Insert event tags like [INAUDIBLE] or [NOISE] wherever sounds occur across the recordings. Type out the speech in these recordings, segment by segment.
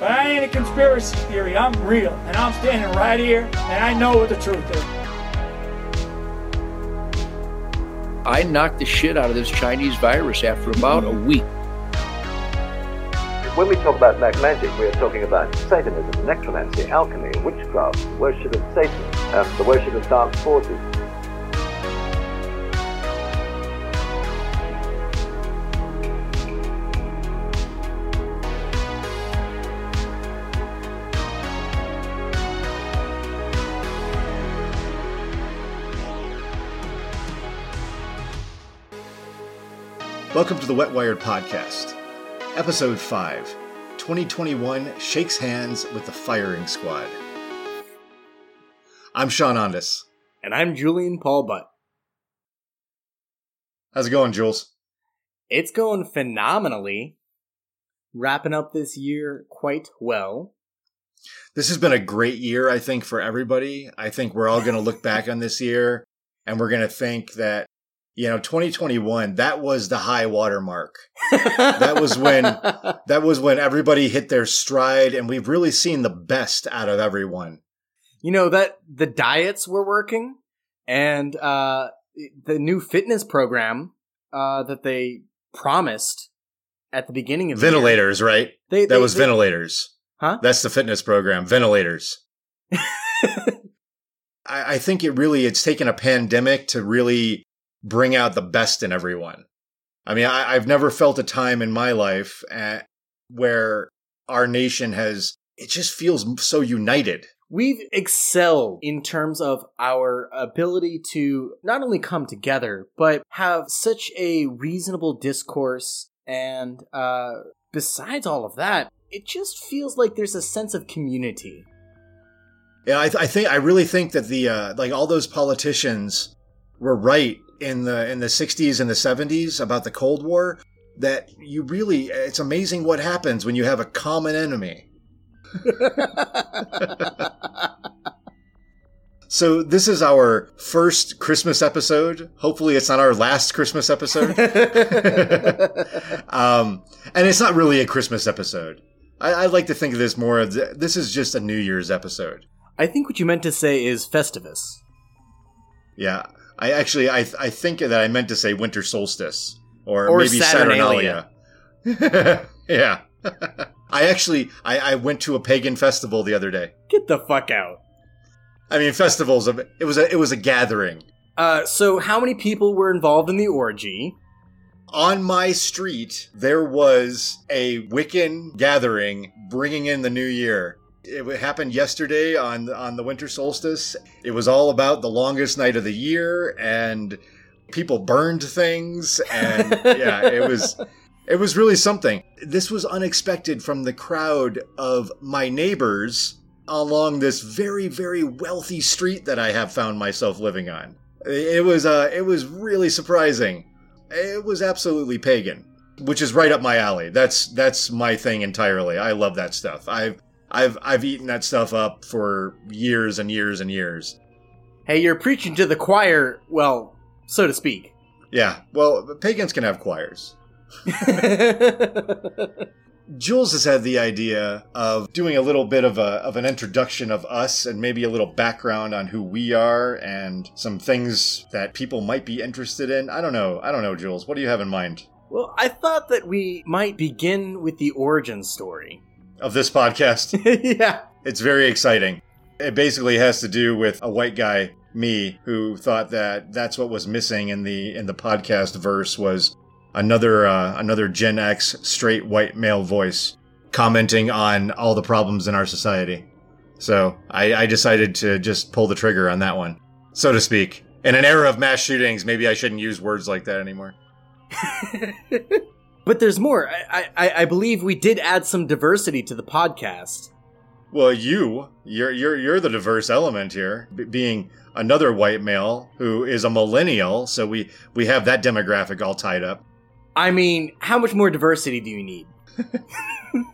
But I ain't a conspiracy theory. I'm real. And I'm standing right here, and I know what the truth is. I knocked the shit out of this Chinese virus after about a week. When we talk about black magic, we are talking about Satanism, necromancy, alchemy, witchcraft, the worship of Satan, uh, the worship of dark forces. Welcome to the Wet Wired Podcast, Episode 5 2021 Shakes Hands with the Firing Squad. I'm Sean Ondas. And I'm Julian Paul Butt. How's it going, Jules? It's going phenomenally. Wrapping up this year quite well. This has been a great year, I think, for everybody. I think we're all going to look back on this year and we're going to think that, you know, 2021, that was the high water mark. [LAUGHS] that was when that was when everybody hit their stride and we've really seen the best out of everyone. You know that the diets were working and uh the new fitness program uh that they promised at the beginning of the Ventilators, right? They, that they- was they- ventilators. Huh? That's the fitness program, ventilators. [LAUGHS] I, I think it really it's taken a pandemic to really bring out the best in everyone. I mean, I, I've never felt a time in my life uh where our nation has it just feels so united. We've excelled in terms of our ability to not only come together, but have such a reasonable discourse. And uh, besides all of that, it just feels like there's a sense of community. Yeah, I, th- I think I really think that the uh, like all those politicians were right in the in the 60s and the 70s about the Cold War. That you really it's amazing what happens when you have a common enemy. [LAUGHS] So this is our first Christmas episode. Hopefully, it's not our last Christmas episode. [LAUGHS] um, and it's not really a Christmas episode. I, I like to think of this more as this is just a New Year's episode. I think what you meant to say is Festivus. Yeah, I actually I I think that I meant to say winter solstice or, Or maybe Saturnalia. Saturnalia. [LAUGHS] yeah, [LAUGHS] I actually I, I went to a pagan festival the other day. Get the fuck out. I mean, festivals. of It was a it was a gathering Uh, so, how many people were involved in the orgy? on my street. There was a Wiccan gathering bringing in the new year. It happened yesterday on on the winter solstice. It was all about the longest night of the year and people burned things and [LAUGHS] yeah, it was it was really something. This was unexpected from the crowd of my neighbors along this very very wealthy street that I have found myself living on. It was uh it was really surprising. It was absolutely pagan, which is right up my alley. That's that's my thing entirely. I love that stuff. I've I've I've eaten that stuff up for years and years and years. Hey, you're preaching to the choir, well, so to speak. Yeah, well, pagans can have choirs. [LAUGHS] Jules has had the idea of doing a little bit of a of an introduction of us and maybe a little background on who we are and some things that people might be interested in. I don't know. I don't know, Jules. What do you have in mind well, I thought that we might begin with the origin story. Of this podcast? [LAUGHS] yeah. It's very exciting. It basically has to do with a white guy, me, who thought that that's what was missing in the in the podcast verse was another uh, another Gen X straight white male voice commenting on all the problems in our society. So I, I decided to just pull the trigger on that one, so to speak. In an era of mass shootings, maybe I shouldn't use words like that anymore. [LAUGHS] But there's more. I, I, I believe we did add some diversity to the podcast. Well, you, you're you're you're the diverse element here, b- being another white male who is a millennial. So we we have that demographic all tied up. I mean, how much more diversity do you need? [LAUGHS]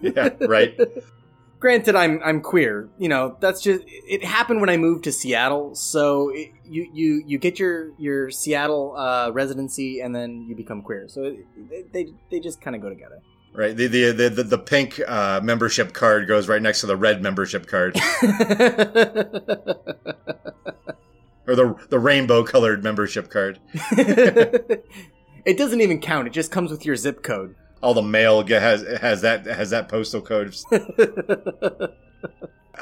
Yeah, right. [LAUGHS] Granted, I'm I'm queer. You know, that's just it happened when I moved to Seattle. So it, you you you get your your Seattle uh, residency and then you become queer. So it, they they, just kind of go together. Right. The the the the, the pink uh, membership card goes right next to the red membership card, [LAUGHS] or the the rainbow colored membership card. [LAUGHS] it doesn't even count. It just comes with your zip code. All the mail has has that has that postal code. [LAUGHS]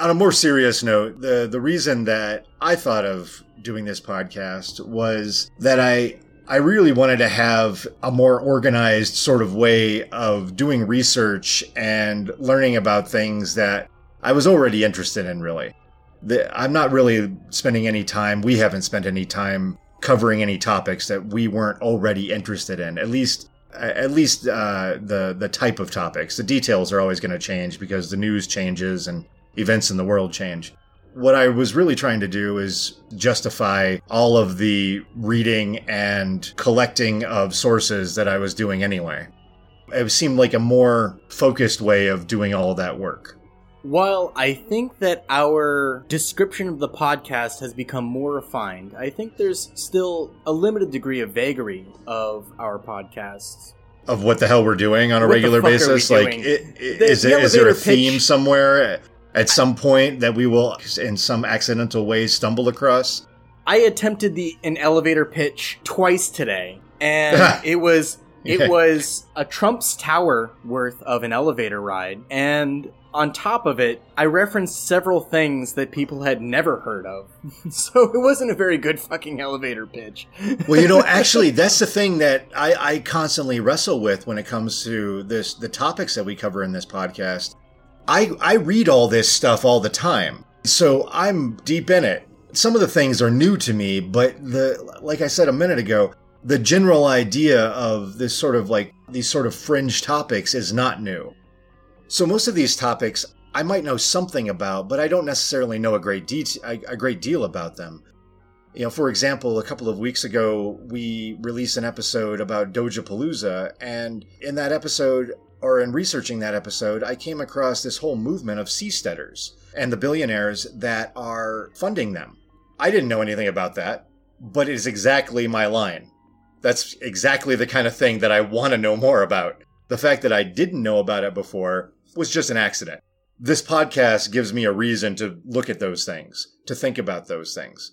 On a more serious note, the the reason that I thought of doing this podcast was that I I really wanted to have a more organized sort of way of doing research and learning about things that I was already interested in, really. The, I'm not really spending any time, we haven't spent any time covering any topics that we weren't already interested in. At least, at least uh, the the type of topics. The details are always going to change because the news changes and events in the world change what I was really trying to do is justify all of the reading and collecting of sources that I was doing anyway. It seemed like a more focused way of doing all of that work. While I think that our description of the podcast has become more refined, I think there's still a limited degree of vagary of our podcasts. Of what the hell we're doing on a What regular fuck are we basis? Like, doing? i- i- The- is, the it, is there a pitch- theme somewhere at some point that we will, in some accidental way, stumble across? I attempted the an elevator pitch twice today, and [LAUGHS] it was it was a Trump's Tower worth of an elevator ride, and on top of it, I referenced several things that people had never heard of. [LAUGHS] so it wasn't a very good fucking elevator pitch. Well, you know, [LAUGHS] actually, that's the thing that I, I constantly wrestle with when it comes to this the topics that we cover in this podcast. I I read all this stuff all the time, so I'm deep in it. Some of the things are new to me, but the like I said a minute ago, the general idea of this sort of like these sort of fringe topics is not new. So most of these topics I might know something about, but I don't necessarily know a great de- a, great deal about them. You know, for example, a couple of weeks ago, we released an episode about Doja Palooza, and in that episode, or in researching that episode, I came across this whole movement of seasteaders and the billionaires that are funding them. I didn't know anything about that, but it is exactly my line. That's exactly the kind of thing that I want to know more about. The fact that I didn't know about it before was just an accident. This podcast gives me a reason to look at those things, to think about those things.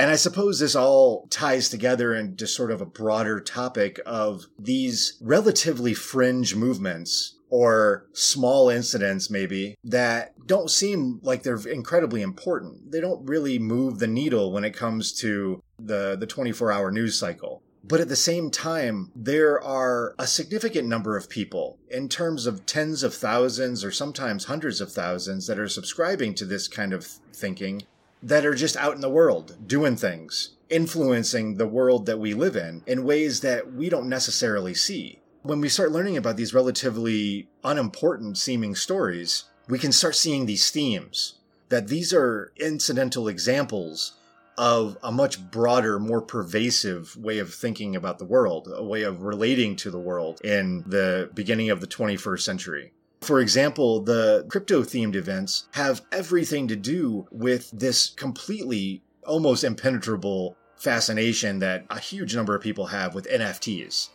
And I suppose this all ties together into sort of a broader topic of these relatively fringe movements or small incidents, maybe, that don't seem like they're incredibly important. They don't really move the needle when it comes to the, the 24 hour news cycle. But at the same time, there are a significant number of people, in terms of tens of thousands or sometimes hundreds of thousands, that are subscribing to this kind of thinking that are just out in the world doing things, influencing the world that we live in in ways that we don't necessarily see. When we start learning about these relatively unimportant seeming stories, we can start seeing these themes that these are incidental examples of a much broader, more pervasive way of thinking about the world, a way of relating to the world in the beginning of the 21st century. For example, the crypto themed events have everything to do with this completely almost impenetrable fascination that a huge number of people have with NFTs.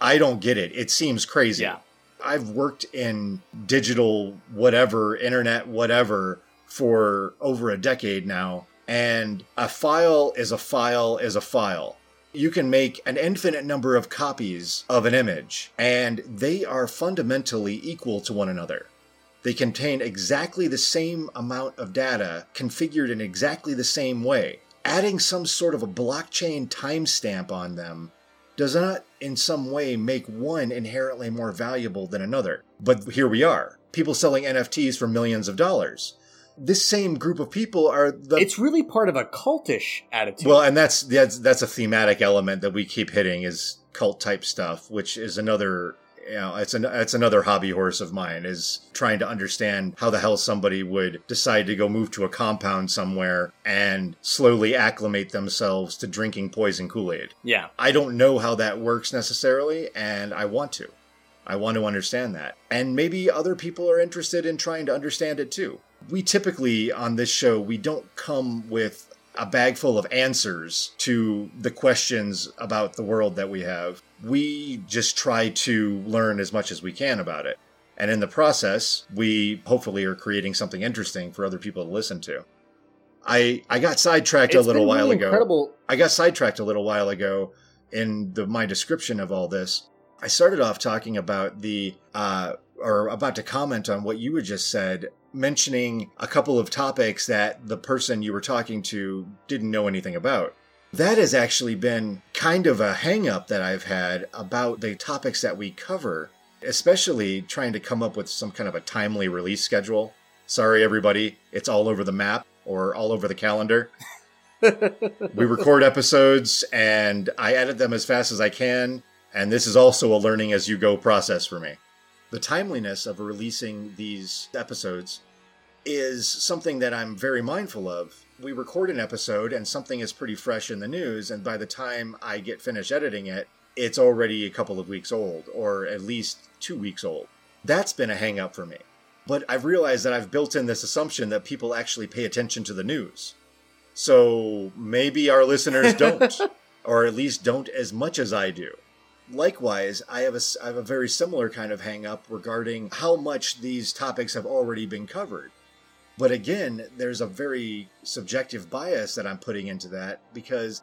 I don't get it. It seems crazy. Yeah. I've worked in digital whatever, internet whatever for over a decade now, and a file is a file is a file. You can make an infinite number of copies of an image, and they are fundamentally equal to one another. They contain exactly the same amount of data, configured in exactly the same way. Adding some sort of a blockchain timestamp on them does not in some way make one inherently more valuable than another. But here we are people selling NFTs for millions of dollars. This same group of people are the It's really part of a cultish attitude. well, and that's that's that's a thematic element that we keep hitting is cult type stuff, which is another you know it's an it's another hobby horse of mine is trying to understand how the hell somebody would decide to go move to a compound somewhere and slowly acclimate themselves to drinking poison Kool Aid. yeah. I don't know how that works necessarily, and I want to. I want to understand that. And maybe other people are interested in trying to understand it too. We typically, on this show, we don't come with a bag full of answers to the questions about the world that we have. We just try to learn as much as we can about it. And in the process, we hopefully are creating something interesting for other people to listen to. I I got sidetracked It's a little while really ago. Incredible. I got sidetracked a little while ago in the, my description of all this. I started off talking about the, uh, or about to comment on what you had just said, mentioning a couple of topics that the person you were talking to didn't know anything about. That has actually been kind of a hang up that I've had about the topics that we cover, especially trying to come up with some kind of a timely release schedule. Sorry, everybody, it's all over the map or all over the calendar [LAUGHS] we record episodes and I edit them as fast as I can, and this is also a learning as you go process for me. The timeliness of releasing these episodes is something that I'm very mindful of. We record an episode and something is pretty fresh in the news, and by the time I get finished editing it, it's already a couple of weeks old, or at least two weeks old. That's been a hang up for me. But I've realized that I've built in this assumption that people actually pay attention to the news. So maybe our listeners [LAUGHS] don't, or at least don't as much as I do. Likewise, I have a, I have a very similar kind of hang up regarding how much these topics have already been covered. But again, there's a very subjective bias that I'm putting into that because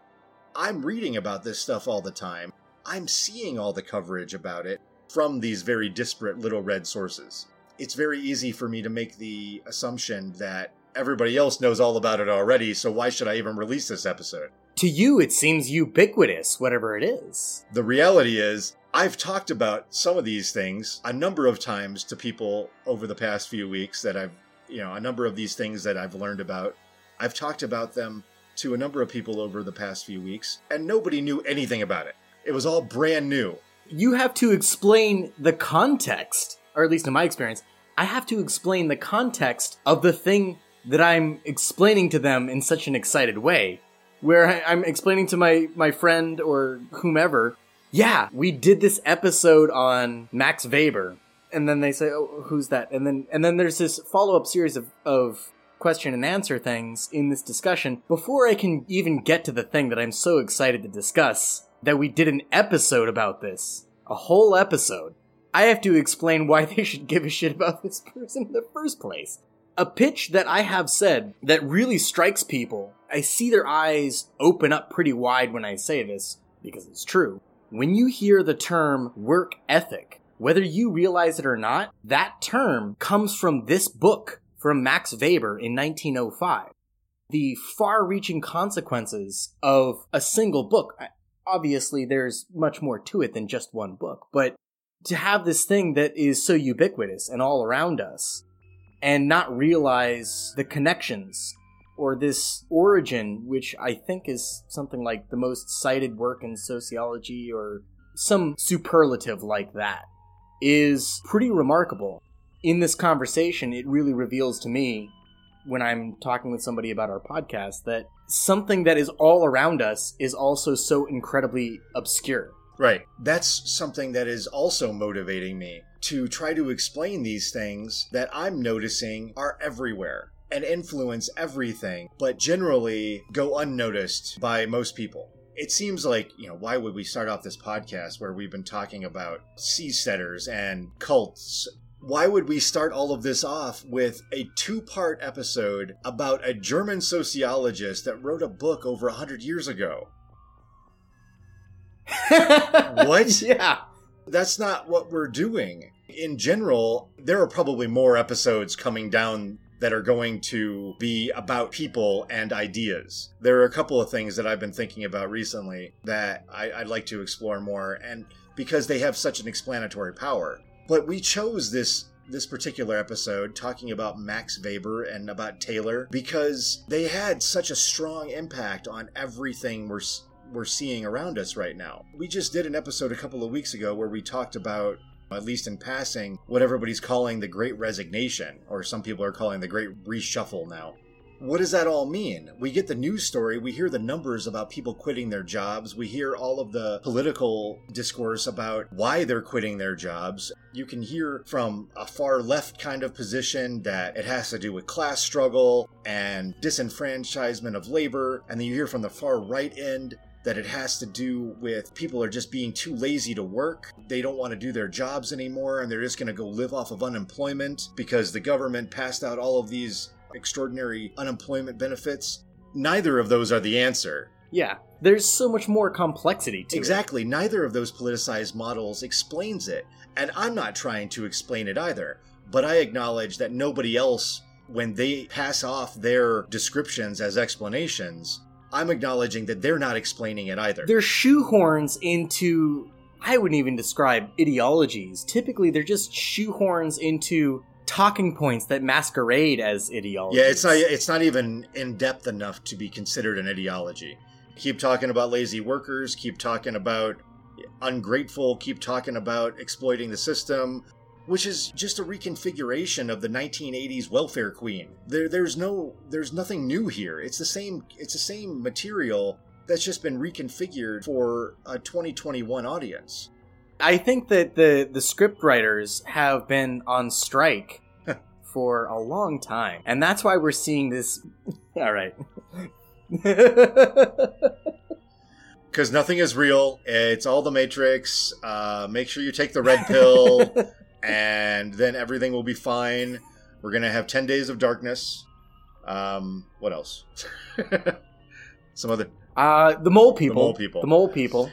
I'm reading about this stuff all the time. I'm seeing all the coverage about it from these very disparate little red sources. It's very easy for me to make the assumption that everybody else knows all about it already, so why should I even release this episode? To you, it seems ubiquitous, whatever it is. The reality is, I've talked about some of these things a number of times to people over the past few weeks that I've, you know, a number of these things that I've learned about. I've talked about them to a number of people over the past few weeks, and nobody knew anything about it. It was all brand new. You have to explain the context, or at least in my experience, I have to explain the context of the thing that I'm explaining to them in such an excited way. Where I'm explaining to my, my friend or whomever, yeah, we did this episode on Max Weber. And then they say, oh, who's that? And then, and then there's this follow up series of, of question and answer things in this discussion before I can even get to the thing that I'm so excited to discuss that we did an episode about this. A whole episode. I have to explain why [LAUGHS] they should give a shit about this person in the first place. A pitch that I have said that really strikes people. I see their eyes open up pretty wide when I say this, because it's true. When you hear the term work ethic, whether you realize it or not, that term comes from this book from Max Weber in 1905. The far reaching consequences of a single book. Obviously, there's much more to it than just one book, but to have this thing that is so ubiquitous and all around us and not realize the connections or this origin, which I think is something like the most cited work in sociology or some superlative like that, is pretty remarkable. In this conversation, it really reveals to me when I'm talking with somebody about our podcast that something that is all around us is also so incredibly obscure. Right. That's something that is also motivating me to try to explain these things that I'm noticing are everywhere and influence everything, but generally go unnoticed by most people. It seems like, you know, why would we start off this podcast where we've been talking about seasteaders and cults? Why would we start all of this off with a two part episode about a German sociologist that wrote a book over a hundred years ago? [LAUGHS] What? Yeah. That's not what we're doing. In general, there are probably more episodes coming down that are going to be about people and ideas. There are a couple of things that I've been thinking about recently that I, would like to explore more, and because they have such an explanatory power. But we chose this this particular episode talking about Max Weber and about Taylor because they had such a strong impact on everything we're we're seeing around us right now. We just did an episode a couple of weeks ago where we talked about at least in passing, what everybody's calling the Great Resignation, or some people are calling the Great Reshuffle now. what does that all mean? We get the news story, we hear the numbers about people quitting their jobs, we hear all of the political discourse about why they're quitting their jobs. You can hear from a far left kind of position that it has to do with class struggle and disenfranchisement of labor, and then you hear from the far right end that it has to do with people are just being too lazy to work. They don't want to do their jobs anymore and they're just going to go live off of unemployment because the government passed out all of these extraordinary unemployment benefits. Neither of those are the answer. Yeah, there's so much more complexity to Exactly. Neither of those politicized models explains it. And I'm not trying to explain it either. But I acknowledge that nobody else, when they pass off their descriptions as explanations, I'm acknowledging that they're not explaining it either. They're shoehorns into, I wouldn't even describe ideologies. Typically, they're just shoehorns into talking points that masquerade as ideologies. Yeah, it's not it's not even in depth enough to be considered an ideology. Keep talking about lazy workers, keep talking about ungrateful, keep talking about exploiting the system, which is just a reconfiguration of the 1980s welfare queen. There there's no there's nothing new here. It's the same it's the same material that's just been reconfigured for a 2021 audience. I think that the the script writers have been on strike for a long time, and that's why we're seeing this. [LAUGHS] All right. [LAUGHS] Because nothing is real. It's all the Matrix. Uh, make sure you take the red pill. [LAUGHS] and then everything will be fine. We're gonna have ten days of darkness. Um, what else? [LAUGHS] Some other, uh, the mole people. The mole people. The mole people.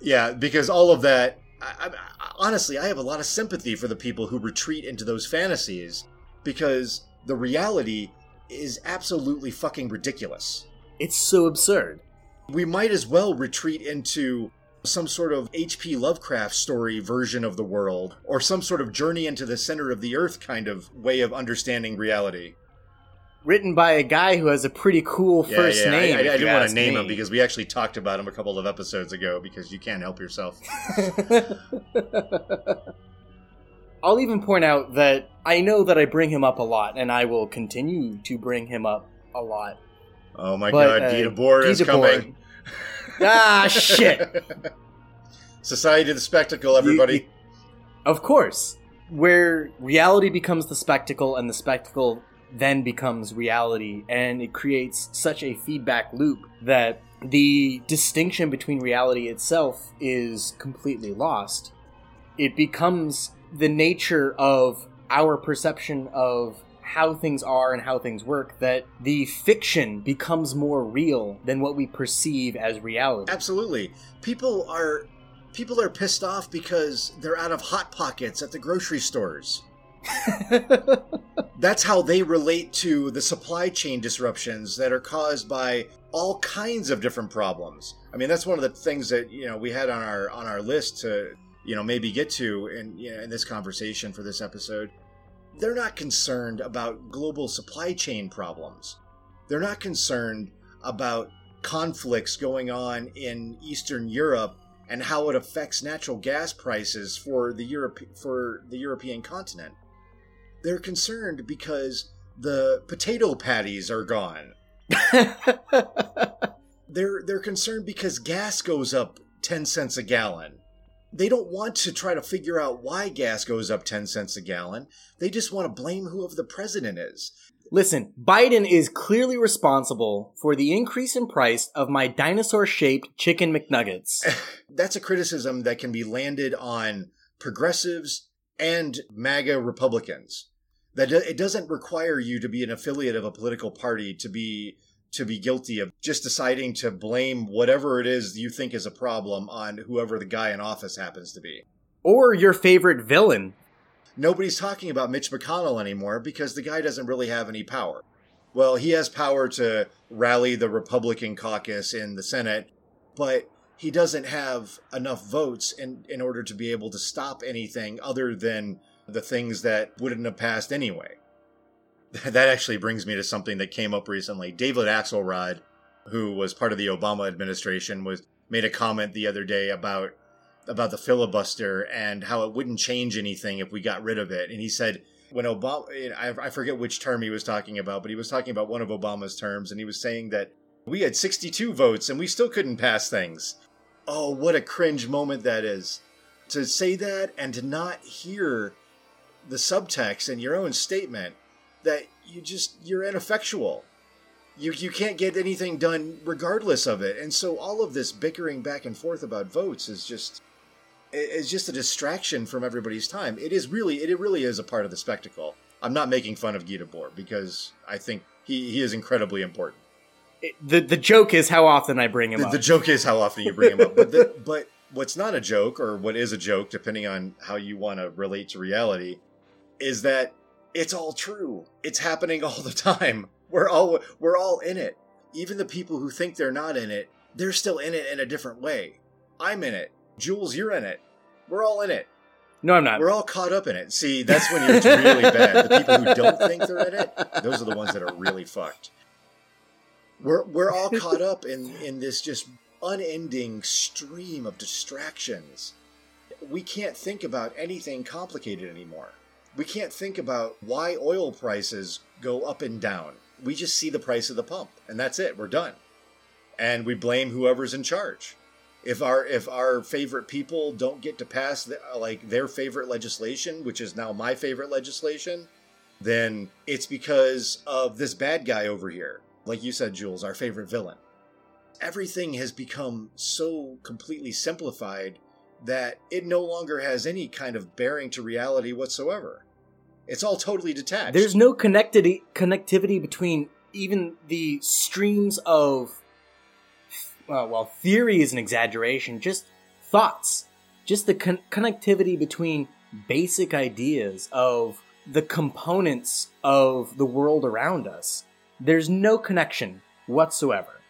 yeah, because all of that. I, I, honestly, I have a lot of sympathy for the people who retreat into those fantasies because the reality is absolutely fucking ridiculous. It's so absurd. We might as well retreat into some sort of H.P. Lovecraft story version of the world, or some sort of journey into the center of the earth kind of way of understanding reality. Written by a guy who has a pretty cool first I- name. I, I, you didn't want to name me. him because we actually talked about him a couple of episodes ago because you can't help yourself. [LAUGHS] I'll even point out that I know that I bring him up a lot, and I will continue to bring him up a lot. Oh my But, god, uh, Debord Guy is coming. Ah, shit. [LAUGHS] Society of the Spectacle, everybody. Of course. Where reality becomes the spectacle and the spectacle then becomes reality, and it creates such a feedback loop that the distinction between reality itself is completely lost. It becomes the nature of our perception of how things are and how things work that the fiction becomes more real than what we perceive as reality. Absolutely. People are people are pissed off because they're out of hot pockets at the grocery stores. [LAUGHS] That's how they relate to the supply chain disruptions that are caused by all kinds of different problems. I mean, that's one of the things that you know we had on our on our list to you know maybe get to in you know, in this conversation for this episode. They're not concerned about global supply chain problems. They're not concerned about conflicts going on in Eastern Europe and how it affects natural gas prices for the Europe for the European continent. They're concerned because the potato patties are gone. [LAUGHS] They're they're concerned because gas goes up 10 cents a gallon. They don't want to try to figure out why gas goes up 10 cents a gallon. They just want to blame whoever the president is. Listen, Biden is clearly responsible for the increase in price of my dinosaur shaped chicken McNuggets. [LAUGHS] That's a criticism that can be landed on progressives and MAGA Republicans. That it doesn't require you to be an affiliate of a political party to be to be guilty of just deciding to blame whatever it is you think is a problem on whoever the guy in office happens to be. or your favorite villain. Nobody's talking about Mitch McConnell anymore because the guy doesn't really have any power. Well, he has power to rally the Republican caucus in the Senate, but he doesn't have enough votes in, in order to be able to stop anything other than the things that wouldn't have passed anyway. [LAUGHS] That actually brings me to something that came up recently. David Axelrod, who was part of the Obama administration, was made a comment the other day about about the filibuster and how it wouldn't change anything if we got rid of it. And he said, when Obama, I, forget which term he was talking about, but he was talking about one of Obama's terms, and he was saying that we had 62 votes and we still couldn't pass things. Oh, what a cringe moment that is. To say that and to not hear the subtext in your own statement that you just, you're ineffectual. You, you can't get anything done regardless of it. And so all of this bickering back and forth about votes is just, is just a distraction from everybody's time. It is really, it really is a part of the spectacle. I'm not making fun of Guy Debord because I think he, he is incredibly important. It- the the joke is how often I bring him The, up. the joke is how often you bring him up, but the, [LAUGHS] but what's not a joke, or what is a joke, depending on how you want to relate to reality, is that it's all true. It's happening [LAUGHS] all the time. We're all we're all in it. Even the people who think they're not in it, they're still in it in a different way. I'm in it. Jules, you're in it. We're all in it. no, I'm not. We're all caught up in it. See, that's when it's really bad. The people who don't think they're in it, those are the ones that are really fucked. We're we're all caught up in in this just unending stream of distractions. We can't think about anything complicated anymore. We can't think about why oil prices go up and down. We just see the price of the pump, and that's it. We're done. And we blame whoever's in charge if our if our favorite people don't get to pass the, like their favorite legislation, which is now my favorite legislation, then it's because of this bad guy over here. Like you said, Jules, our favorite villain. Everything has become so completely simplified that it no longer has any kind of bearing to reality whatsoever. It's all totally detached. There's no connectivity connectivity between even the streams of well, well, theory is an exaggeration. Just thoughts, just the con- connectivity between basic ideas of the components of the world around us. There's no connection whatsoever.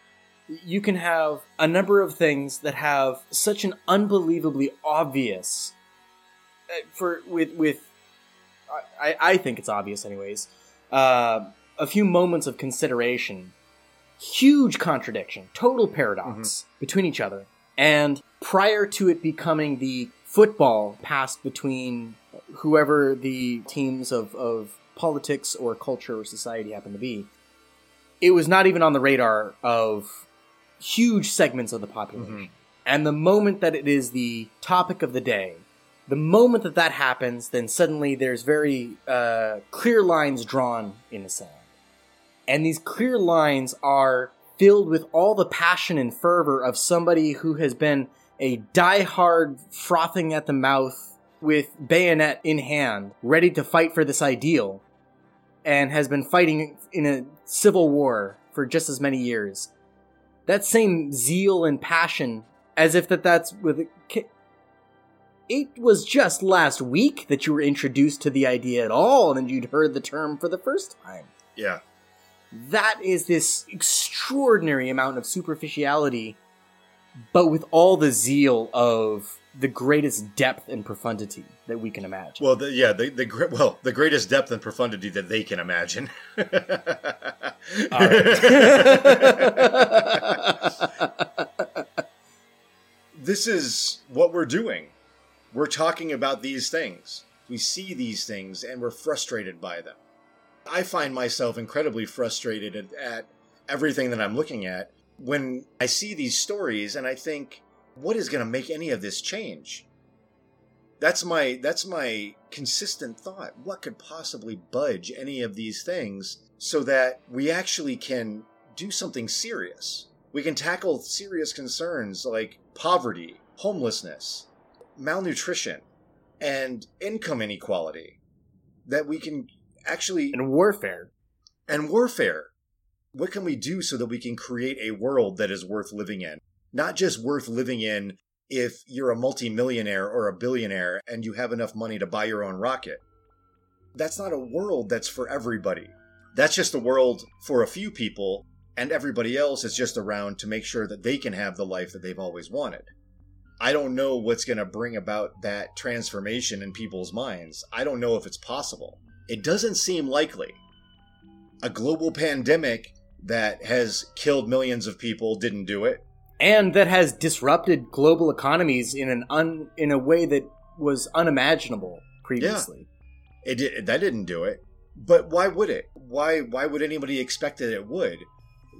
You can have a number of things that have such an unbelievably obvious uh, for with with I, I think it's obvious, anyways. Uh, a few moments of consideration. Huge contradiction, total paradox between each other. And prior to it becoming the football passed between whoever the teams of, of politics or culture or society happen to be, it was not even on the radar of huge segments of the population. And the moment that it is the topic of the day, the moment that that happens, then suddenly there's very uh, clear lines drawn in the sand. And these clear lines are filled with all the passion and fervor of somebody who has been a diehard frothing at the mouth with bayonet in hand, ready to fight for this ideal, and has been fighting in a civil war for just as many years. That same zeal and passion, as if that that's with it was just last week that you were introduced to the idea at all and you'd heard the term for the first time. yeah. That is this extraordinary amount of superficiality, but with all the zeal of the greatest depth and profundity that we can imagine. Well, the, yeah, the, the well the greatest depth and profundity that they can imagine. [LAUGHS] [LAUGHS] this is what we're doing. We're talking about these things. We see these things and we're frustrated by them. I find myself incredibly frustrated at, at everything that I'm looking at when I see these stories and I think, what is going to make any of this change? That's my that's my consistent thought. What could possibly budge any of these things so that we actually can do something serious? We can tackle serious concerns like poverty, homelessness, malnutrition, and income inequality. That we can actually and warfare. and warfare. What can we do so that we can create a world that is worth living in? Not just worth living in if you're a multimillionaire or a billionaire and you have enough money to buy your own rocket. That's not a world that's for everybody. That's just a world for a few people, and everybody else is just around to make sure that they can have the life that they've always wanted. I don't know what's going to bring about that transformation in people's minds. I don't know if it's possible. It doesn't seem likely. A global pandemic that has killed millions of people didn't do it. And that has disrupted global economies in an un, in a way that was unimaginable previously. Yeah. It did, that didn't do it. But why would it? Why why would anybody expect that it would?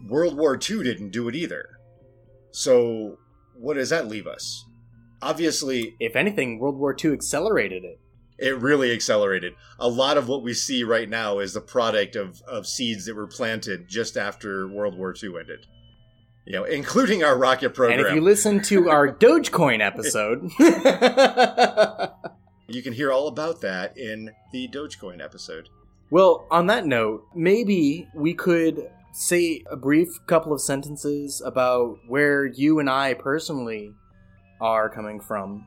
World War II didn't do it either. So what does that leave us? Obviously, If anything, World War II accelerated it. it really accelerated. A lot of what we see right now is the product of, of seeds that were planted just after World War II ended. You know, including our rocket program. And if you listen to [LAUGHS] our Dogecoin episode, [LAUGHS] You can hear all about that in the Dogecoin episode. well, on that note, maybe we could say a brief couple of sentences about where you and I personally are coming from.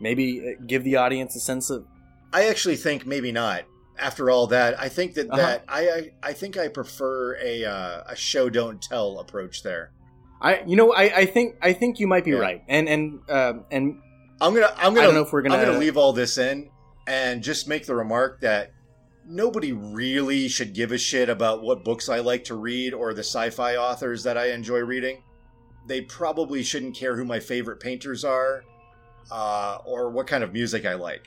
Maybe uh, give the audience a sense of I actually think maybe not. After all that, I think that, Uh-huh. that I, I I think I prefer a uh, a show don't tell approach there. I you know I, I think I think you might be Yeah. right. And and um and I'm gonna I'm gonna I don't know if we're gonna- I'm gonna leave all this in and just make the remark that nobody really should give a shit about what books I like to read or the sci-fi authors that I enjoy reading. They probably shouldn't care who my favorite painters are, uh, or what kind of music I like.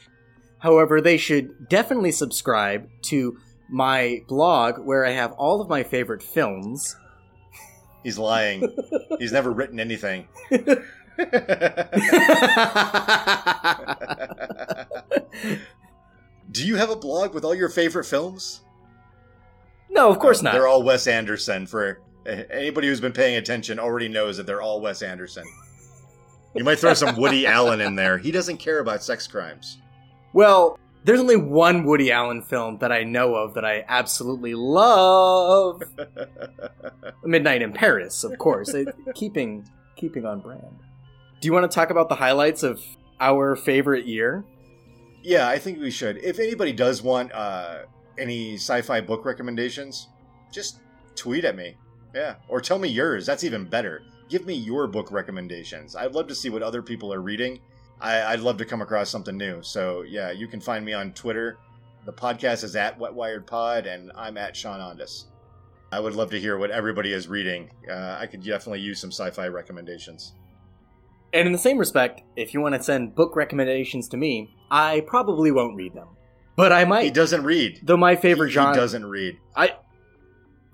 However, they should definitely subscribe to my blog where I have all of my favorite films. He's lying. [LAUGHS] He's never written anything. [LAUGHS] Do you have a blog with all your favorite films? no, of course not. They're all Wes Anderson. For anybody who's been paying attention, already knows that they're all Wes Anderson. You might throw some Woody Allen in there. He doesn't care about sex crimes. Well, there's only one Woody Allen film that I know of that I absolutely love. [LAUGHS] Midnight in Paris, of course. Keeping keeping on brand. Do you want to talk about the highlights of our favorite year? Yeah, I think we should. If anybody does want uh, any sci-fi book recommendations, just tweet at me. Yeah, or tell me yours. That's even better. Give me your book recommendations. I'd love to see what other people are reading. I, I'd love to come across something new. So yeah, you can find me on Twitter. The podcast is at Wetwired Pod, and I'm at Sean Ondas. I would love to hear what everybody is reading. Uh, I could definitely use some sci-fi recommendations. And in the same respect, if you want to send book recommendations to me, I probably won't read them. But I might. He doesn't read. Though my favorite He- genre He doesn't read. I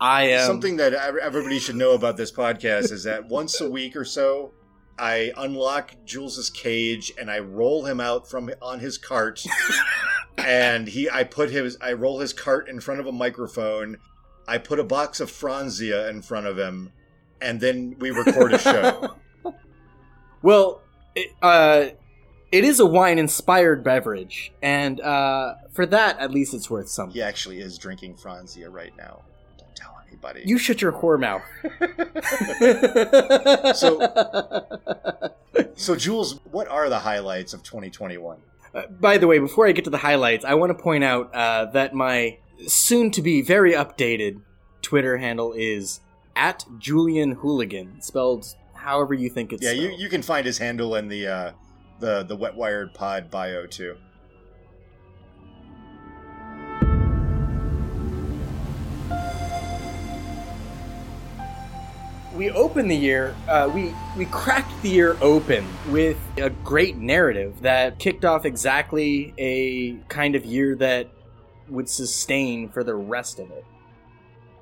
I am Something that everybody should know about this podcast is that once a week or so, I unlock Jules's cage and I roll him out from on his cart, [LAUGHS] and he I put his I roll his cart in front of a microphone. I put a box of Franzia in front of him, and then we record a show. [LAUGHS] Well, it, uh, it is a wine-inspired beverage, and uh, for that, at least it's worth something. he actually is drinking Franzia right now. Anybody. You shut your whore mouth. [LAUGHS] so, [LAUGHS] so Jules, what are the highlights of 2021? Uh, by the way, before I get to the highlights, I want to point out uh, that my soon-to-be very updated Twitter handle is at Julian Hooligan, spelled however you think it's Yeah, you, you can find his handle in the uh, the the Wet Wired Pod bio too. We opened the year uh, we we cracked the year open with a great narrative that kicked off exactly a kind of year that would sustain for the rest of it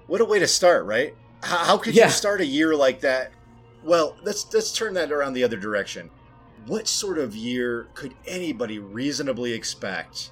What a way to start, right? How, how could Yeah. you start a year like that? Well, let's let's turn that around the other direction. What sort of year could anybody reasonably expect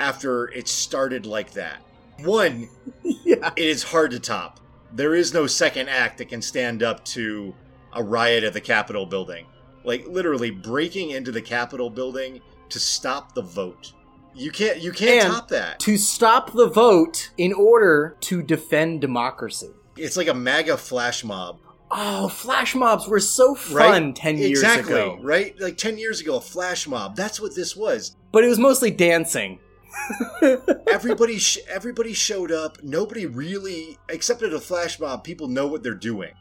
after it started like that? One, [LAUGHS] yeah it is hard to top. There is no second act that can stand up to a riot at the Capitol building. Like literally breaking into the Capitol building to stop the vote. You can't you can't And top that. to stop the vote in order to defend democracy It's like a MAGA flash mob. oh flash mobs were so fun Right? 10 years exactly, ago right? Like 10 years ago, a flash mob. That's what this was. but it was mostly dancing [LAUGHS] Everybody sh- everybody showed up. Nobody really except at a flash mob, people know what they're doing.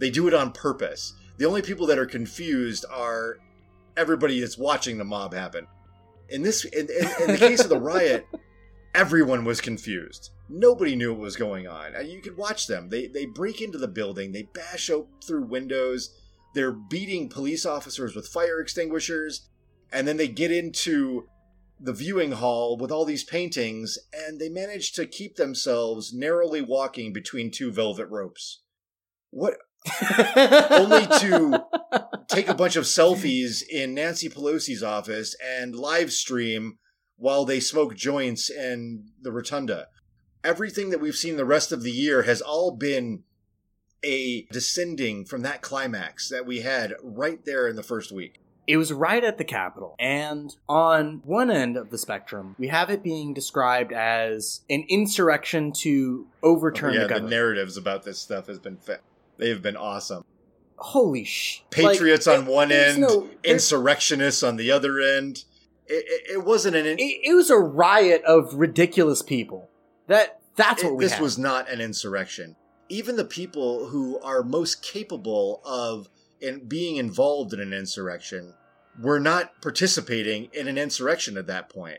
They do it on purpose. The only people that are confused are everybody that's watching the mob happen. In this in, in, in the case of the riot, [LAUGHS] everyone was confused. Nobody knew what was going on. And You could watch them. They they break into the building, they bash out through windows, they're beating police officers with fire extinguishers, and then they get into the viewing hall with all these paintings, and they managed to keep themselves narrowly walking between two velvet ropes. What? [LAUGHS] Only to take a bunch of selfies in Nancy Pelosi's office and live stream while they smoke joints in the rotunda. Everything that we've seen the rest of the year has all been a descending from that climax that we had right there in the first week. It was right at the Capitol. And on one end of the spectrum, we have it being described as an insurrection to overturn yeah, the the narratives about this stuff has been fa- they've been awesome. Holy sh! Patriots like, on one end, no- insurrectionists on the other end. It, it, it wasn't an. In- it, it was a riot of ridiculous people. That that's what it- we this had. was not an insurrection. Even the people who are most capable of in being involved in an insurrection We're not participating in an insurrection at that point.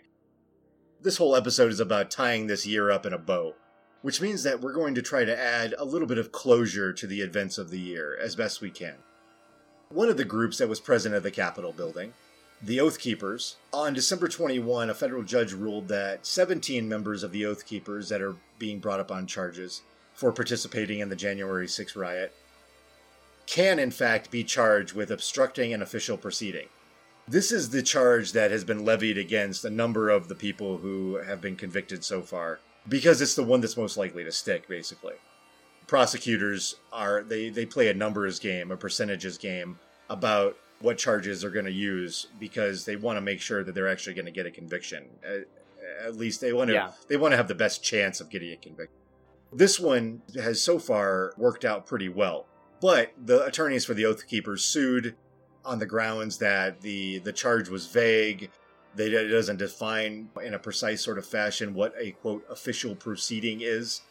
This whole episode is about tying this year up in a bow, which means that we're going to try to add a little bit of closure to the events of the year as best we can. One of the groups that was present at the Capitol building, the Oath Keepers, on December 21, a federal judge ruled that 17 members of the Oath Keepers that are being brought up on charges for participating in the January 6 riot can, in fact, be charged with obstructing an official proceeding. This is the charge that has been levied against a number of the people who have been convicted so far, because it's the one that's most likely to stick, basically. Prosecutors are, they, they play a numbers game, a percentages game about what charges are going to use because they want to make sure that they're actually going to get a conviction. At, at least they want to, Yeah. they want to have the best chance of getting a conviction. This one has so far worked out pretty well. But the attorneys for the Oath Keepers sued on the grounds that the the charge was vague. That it doesn't define in a precise sort of fashion what a quote official proceeding is.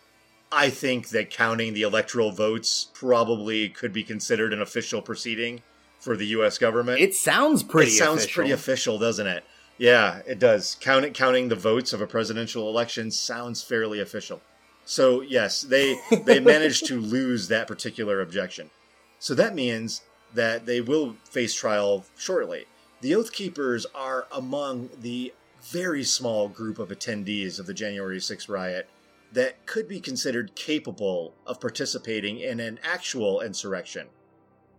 I think that counting the electoral votes probably could be considered an official proceeding for the U.S. government. It sounds pretty. It sounds official. pretty official, doesn't it? Yeah, it does. Count counting the votes of a presidential election sounds fairly official. So yes, they they managed to [LAUGHS] lose that particular objection. So that means that they will face trial shortly. The Oath Keepers are among the very small group of attendees of the January 6th riot that could be considered capable of participating in an actual insurrection.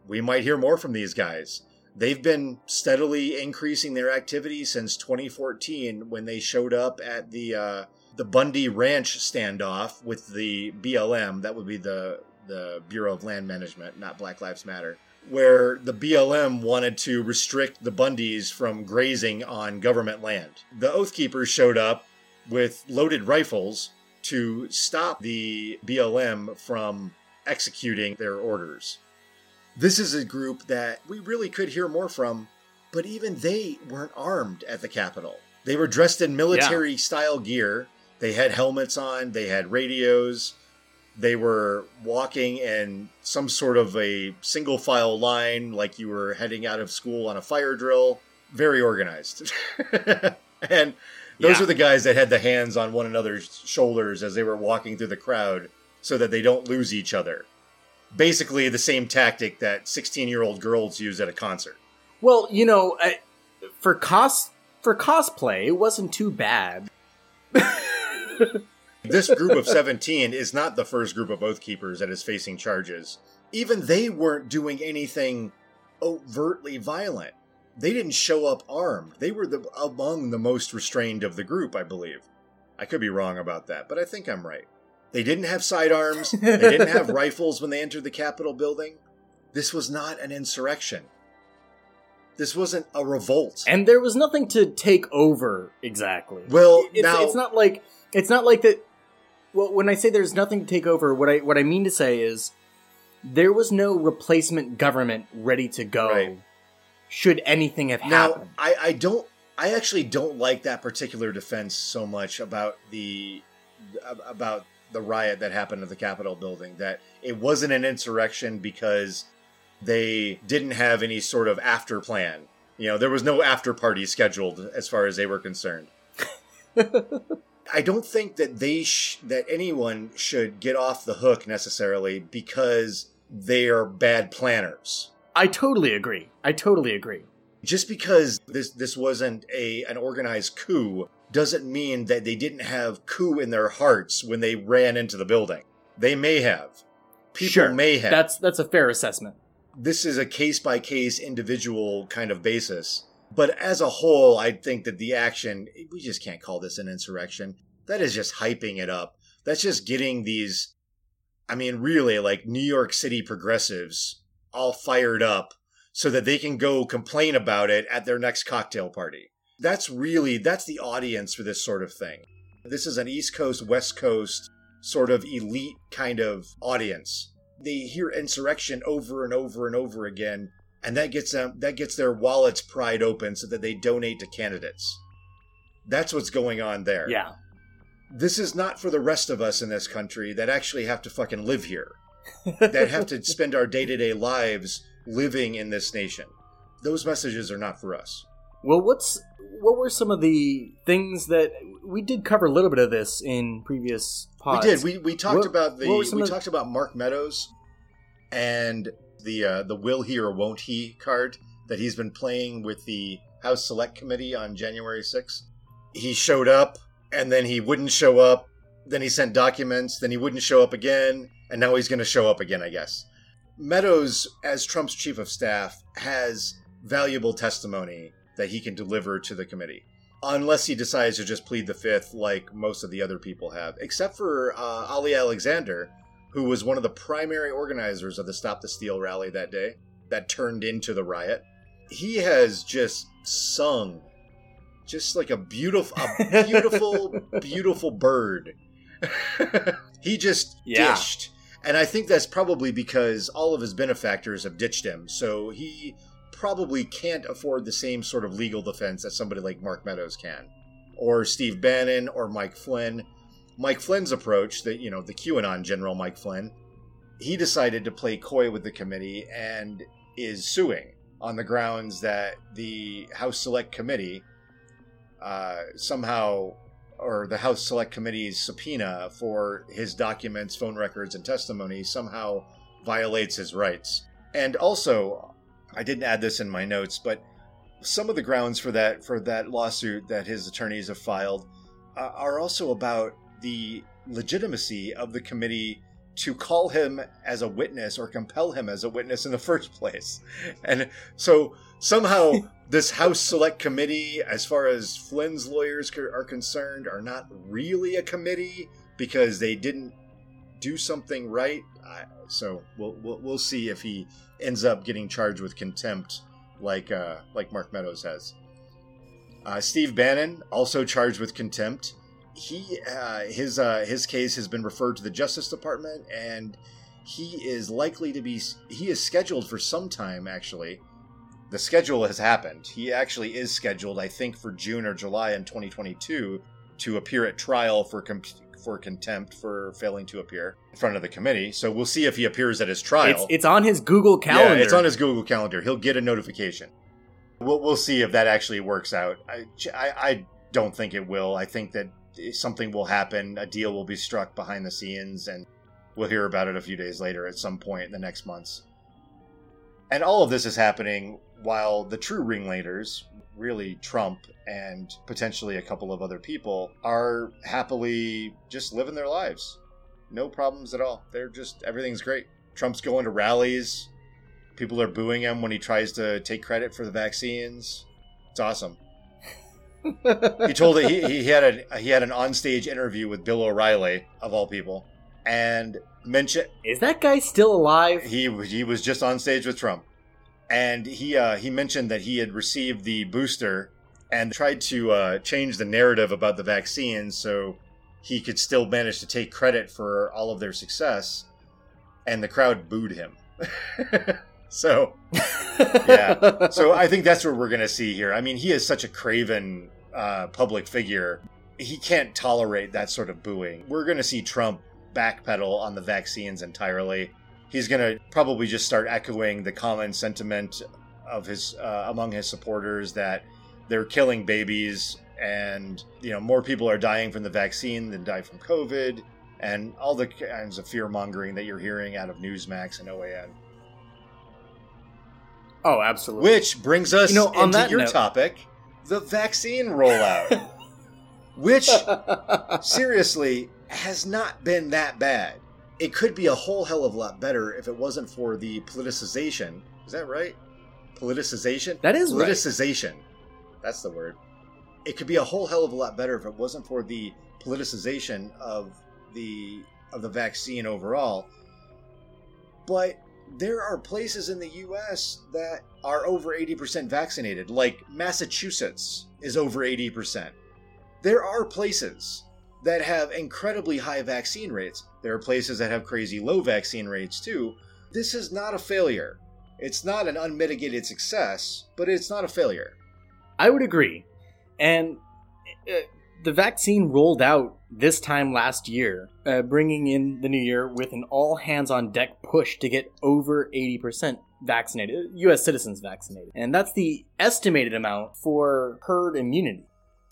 We might hear more from these guys. They've been steadily increasing their activity since 2014 when they showed up at the uh, the Bundy Ranch standoff with the BLM. That would be the the Bureau of Land Management, not Black Lives Matter, where the BLM wanted to restrict the Bundys from grazing on government land. The Oath Keepers showed up with loaded rifles to stop the BLM from executing their orders. This is a group that we really could hear more from, but even they weren't armed at the Capitol. They were dressed in military style gear. They had helmets on, they had radios, they were walking in some sort of a single file line like you were heading out of school on a fire drill. Very organized. [LAUGHS] and those Yeah. are the guys that had the hands on one another's shoulders as they were walking through the crowd so that they don't lose each other. Basically, the same tactic that 16 year old girls use at a concert. Well, you know, I, for cos for cosplay, it wasn't too bad. [LAUGHS] [LAUGHS] This group of 17 is not the first group of Oath Keepers that is facing charges. Even they weren't doing anything overtly violent. They didn't show up armed. They were the, among the most restrained of the group, I believe. I could be wrong about that, but I think I'm right. They didn't have sidearms. They didn't have [LAUGHS] rifles when they entered the Capitol building. This was not an insurrection. This wasn't a revolt. And there was nothing to take over exactly. well, it's, now it's not like it's not like that. Well, when I say there's nothing to take over, what I what I mean to say is there was no replacement government ready to go. Right. Should anything have Now, happened? I, I don't. I actually don't like that particular defense so much about the about the riot that happened at the Capitol building. That it wasn't an insurrection because they didn't have any sort of after plan. You know, there was no after party scheduled as far as they were concerned. [LAUGHS] I don't think that they sh- that anyone should get off the hook necessarily because they are bad planners. I totally agree. I totally agree. Just because this this wasn't a an organized coup doesn't mean that they didn't have coup in their hearts when they ran into the building. They may have. People Sure. may have. That's that's a fair assessment. this is a case by case individual kind of basis. But as a whole, I think that the action, we just can't call this an insurrection. That is just hyping it up. That's just getting these, I mean, really like New York City progressives all fired up so that they can go complain about it at their next cocktail party. That's really, that's the audience for this sort of thing. This is an East Coast, West Coast sort of elite kind of audience they hear insurrection over and over and over again and that gets them that gets their wallets pried open so that they donate to candidates that's what's going on there Yeah. this is not for the rest of us in this country that actually have to fucking live here [LAUGHS] that have to spend our day-to-day lives living in this nation those messages are not for us Well, what's what were some of the things that we did cover a little bit of this in previous pods? We did. We we talked What- about the what were some we of- talked about Mark Meadows and the uh, the will he or won't he card that he's been playing with the House Select Committee on January 6th. He showed up and then he wouldn't show up. Then he sent documents. Then he wouldn't show up again, and now he's going to show up again. I guess Meadows, as Trump's chief of staff, has valuable testimony that he can deliver to the committee unless he decides to just plead the fifth like most of the other people have, except for uh, Ali Alexander, who was one of the primary organizers of the Stop the Steal rally that day that turned into the riot. He has just sung just like a beautiful a [LAUGHS] beautiful beautiful bird. he just Yeah. dished. And I think that's probably because all of his benefactors have ditched him. So he probably can't afford the same sort of legal defense that somebody like Mark Meadows can, or Steve Bannon, or Mike Flynn. Mike Flynn's approach, that you know, the QAnon general Mike Flynn, he decided to play coy with the committee and is suing on the grounds that the House Select Committee uh, somehow, or the House Select Committee's subpoena for his documents, phone records, and testimony somehow violates his rights. And also, I didn't add this in my notes, but some of the grounds for that for that lawsuit that his attorneys have filed uh, are also about the legitimacy of the committee to call him as a witness or compel him as a witness in the [LAUGHS] first place. And so somehow [LAUGHS] this House Select Committee, as far as Flynn's lawyers are concerned, are not really a committee because they didn't do something right. So we'll, we'll we'll see if he ends up getting charged with contempt, like uh, like Mark Meadows has. Uh, Steve Bannon also charged with contempt. He uh, his uh, his case has been referred to the Justice Department, and he is likely to be he is scheduled for some time actually. The schedule has happened. He actually is scheduled, I think, for June or July in 2022 to appear at trial for com- for contempt for failing to appear in front of the committee. So we'll see if he appears at his trial. It's it's on his Google calendar. Yeah, it's on his Google Calendar. He'll get a notification. We'll, we'll see if that actually works out. I, I, I don't think it will. I think that something will happen. A deal will be struck behind the scenes, and we'll hear about it a few days later at some point in the next months. And all of this is happening while the true ringleaders, really Trump and potentially a couple of other people, are happily just living their lives. No problems at all. They're just, everything's great. Trump's going to rallies. People are booing him when he tries to take credit for the vaccines. It's awesome. He told it he, he had a he had an onstage interview with Bill O'Reilly of all people, and mentioned Is that guy still alive? he he was just on stage with Trump, and he uh, he mentioned that he had received the booster and tried to uh, change the narrative about the vaccine so he could still manage to take credit for all of their success, and the crowd booed him. [LAUGHS] so [LAUGHS] yeah. So I think that's what we're going to see here. I mean, he is such a craven uh, public figure. He can't tolerate that sort of booing. We're going to see Trump backpedal on the vaccines entirely. He's going to probably just start echoing the common sentiment of his uh, among his supporters that they're killing babies and you know more people are dying from the vaccine than die from COVID and all the kinds of fear mongering that you're hearing out of Newsmax and OAN. Oh, absolutely. Which brings us You know, on into that your note- topic, the vaccine rollout. which [LAUGHS] seriously has not been that bad. It could be a whole hell of a lot better if it wasn't for the politicization. Is that right? Politicization? That is right. politicization. That's the word. It could be a whole hell of a lot better if it wasn't for the politicization of the of the vaccine overall. But there are places in the US that are over 80% vaccinated, like Massachusetts is over 80%. There are places that have incredibly high vaccine rates. There are places that have crazy low vaccine rates too. This is not a failure. It's not an unmitigated success, but it's not a failure. I would agree. And uh, the vaccine rolled out this time last year, uh, bringing in the new year with an all hands on deck push to get over 80% vaccinated, US citizens vaccinated. And that's the estimated amount for herd immunity.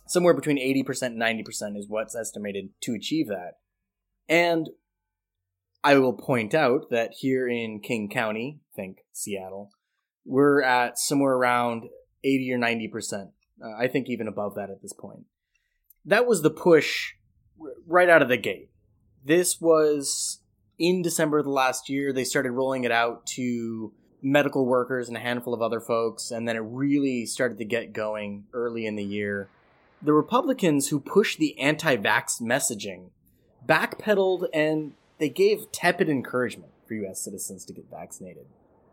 Somewhere between 80% and 90% is what's estimated to achieve that. And I will point out that here in King County, think Seattle, we're at somewhere around 80 or 90%. Uh, I think even above that at this point. That was the push right out of the gate. This was in December of the last year. They started rolling it out to medical workers and a handful of other folks, and then it really started to get going early in the year. The Republicans who pushed the anti vax messaging backpedaled and they gave tepid encouragement for U.S. citizens to get vaccinated,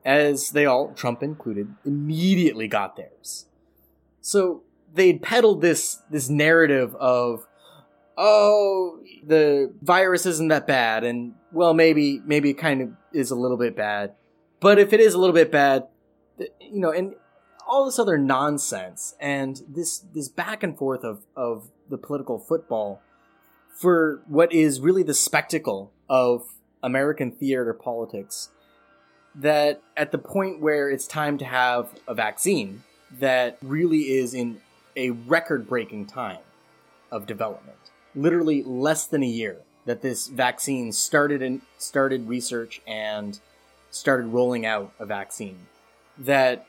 as they all, Trump included, immediately got theirs. So they'd peddled this this narrative of, oh, the virus isn't that bad, and well, maybe maybe it kind of is a little bit bad, but if it is a little bit bad, you know, and all this other nonsense and this this back and forth of of the political football for what is really the spectacle of American theater politics that at the point where it's time to have a vaccine that really is in a record breaking time of development literally less than a year that this vaccine started and started research and started rolling out a vaccine that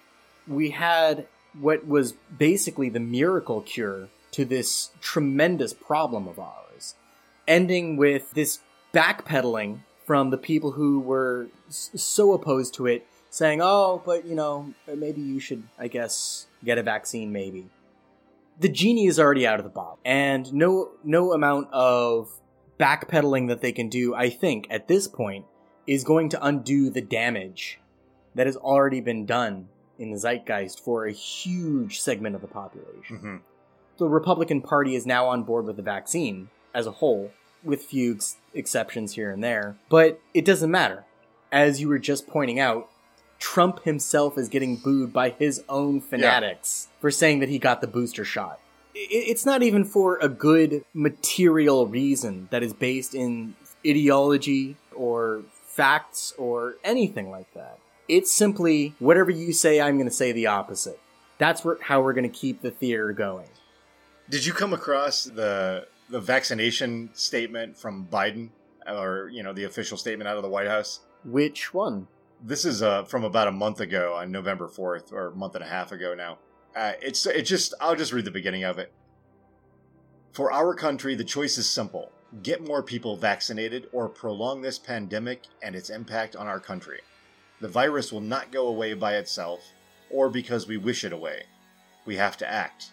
we had what was basically the miracle cure to this tremendous problem of ours ending with this backpedaling from the people who were so opposed to it, saying, "Oh, but you know, maybe you should, I guess, get a vaccine. Maybe." The genie is already out of the bottle, and no no amount of backpedaling that they can do, I think, at this point, is going to undo the damage that has already been done in the zeitgeist for a huge segment of the population Mm-hmm. the Republican Party is now on board with the vaccine as a whole, with few ex- exceptions here and there. But it doesn't matter. As you were just pointing out, Trump himself is getting booed by his own fanatics for saying that he got the booster shot. It's not even for a good material reason that is based in ideology or facts or anything like that. It's simply whatever you say, I'm going to say the opposite. That's how we're going to keep the theater going. Did you come across the the vaccination statement from Biden, or you know the official statement out of the White House? Which one? This is uh, from about a month ago, on November fourth, or a month and a half ago now. Uh, it's it just I'll just read the beginning of it. For our country, the choice is simple: get more people vaccinated, or prolong this pandemic and its impact on our country. The virus will not go away by itself, or because we wish it away. We have to act.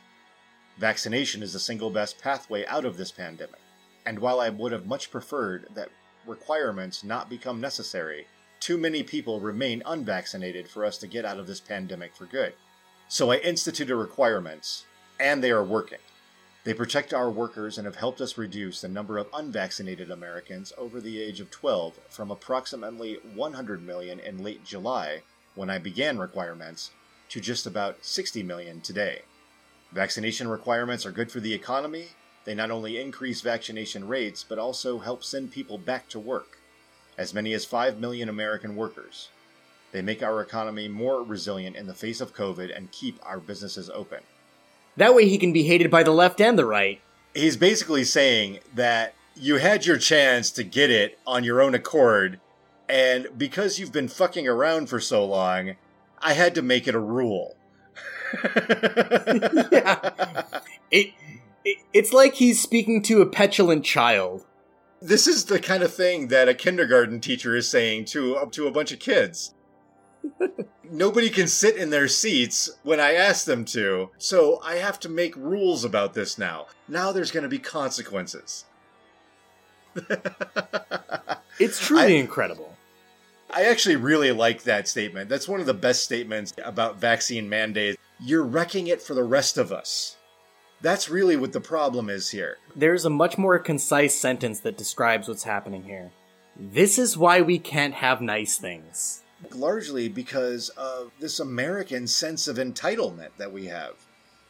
Vaccination is the single best pathway out of this pandemic. And while I would have much preferred that requirements not become necessary, too many people remain unvaccinated for us to get out of this pandemic for good. So I instituted requirements, and they are working. They protect our workers and have helped us reduce the number of unvaccinated Americans over the age of 12 from approximately 100 million in late July, when I began requirements, to just about 60 million today. Vaccination requirements are good for the economy. They not only increase vaccination rates, but also help send people back to work. As many as 5 million American workers. They make our economy more resilient in the face of COVID and keep our businesses open. That way he can be hated by the left and the right. He's basically saying that you had your chance to get it on your own accord, and because you've been fucking around for so long, I had to make it a rule. [LAUGHS] yeah. It, it it's like he's speaking to a petulant child. This is the kind of thing that a kindergarten teacher is saying to up to a bunch of kids. [LAUGHS] Nobody can sit in their seats when I ask them to, so I have to make rules about this now. Now there's going to be consequences. [LAUGHS] It's truly I- incredible. I actually really like that statement. That's one of the best statements about vaccine mandates. You're wrecking it for the rest of us. That's really what the problem is here. There's a much more concise sentence that describes what's happening here. This is why we can't have nice things. largely because of this American sense of entitlement that we have.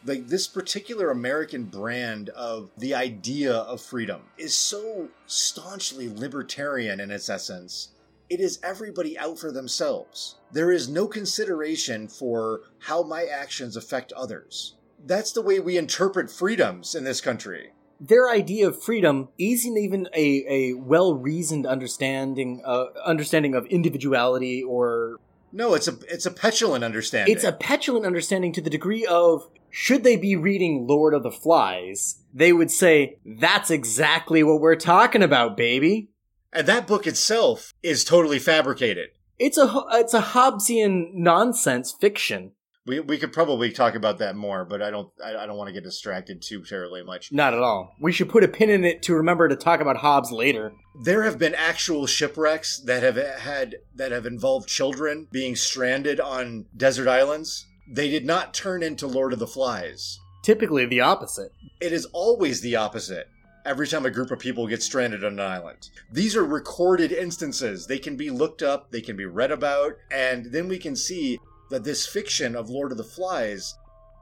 Like this particular American brand of the idea of freedom is so staunchly libertarian in its essence. It is everybody out for themselves. There is no consideration for how my actions affect others. That's the way we interpret freedoms in this country. Their idea of freedom isn't even a, a well reasoned understanding uh, understanding of individuality or No, it's a it's a petulant understanding. it's a petulant understanding to the degree of should they be reading Lord of the Flies, they would say, That's exactly what we're talking about, baby. and that book itself is totally fabricated. It's a it's a Hobbesian nonsense fiction. We, we could probably talk about that more, but I don't I, I don't want to get distracted too terribly much. Not at all. We should put a pin in it to remember to talk about Hobbes later. There have been actual shipwrecks that have had that have involved children being stranded on desert islands. They did not turn into Lord of the Flies. Typically the opposite. It is always the opposite. Every time a group of people get stranded on an island. These are recorded instances. They can be looked up, they can be read about, and then we can see that this fiction of Lord of the Flies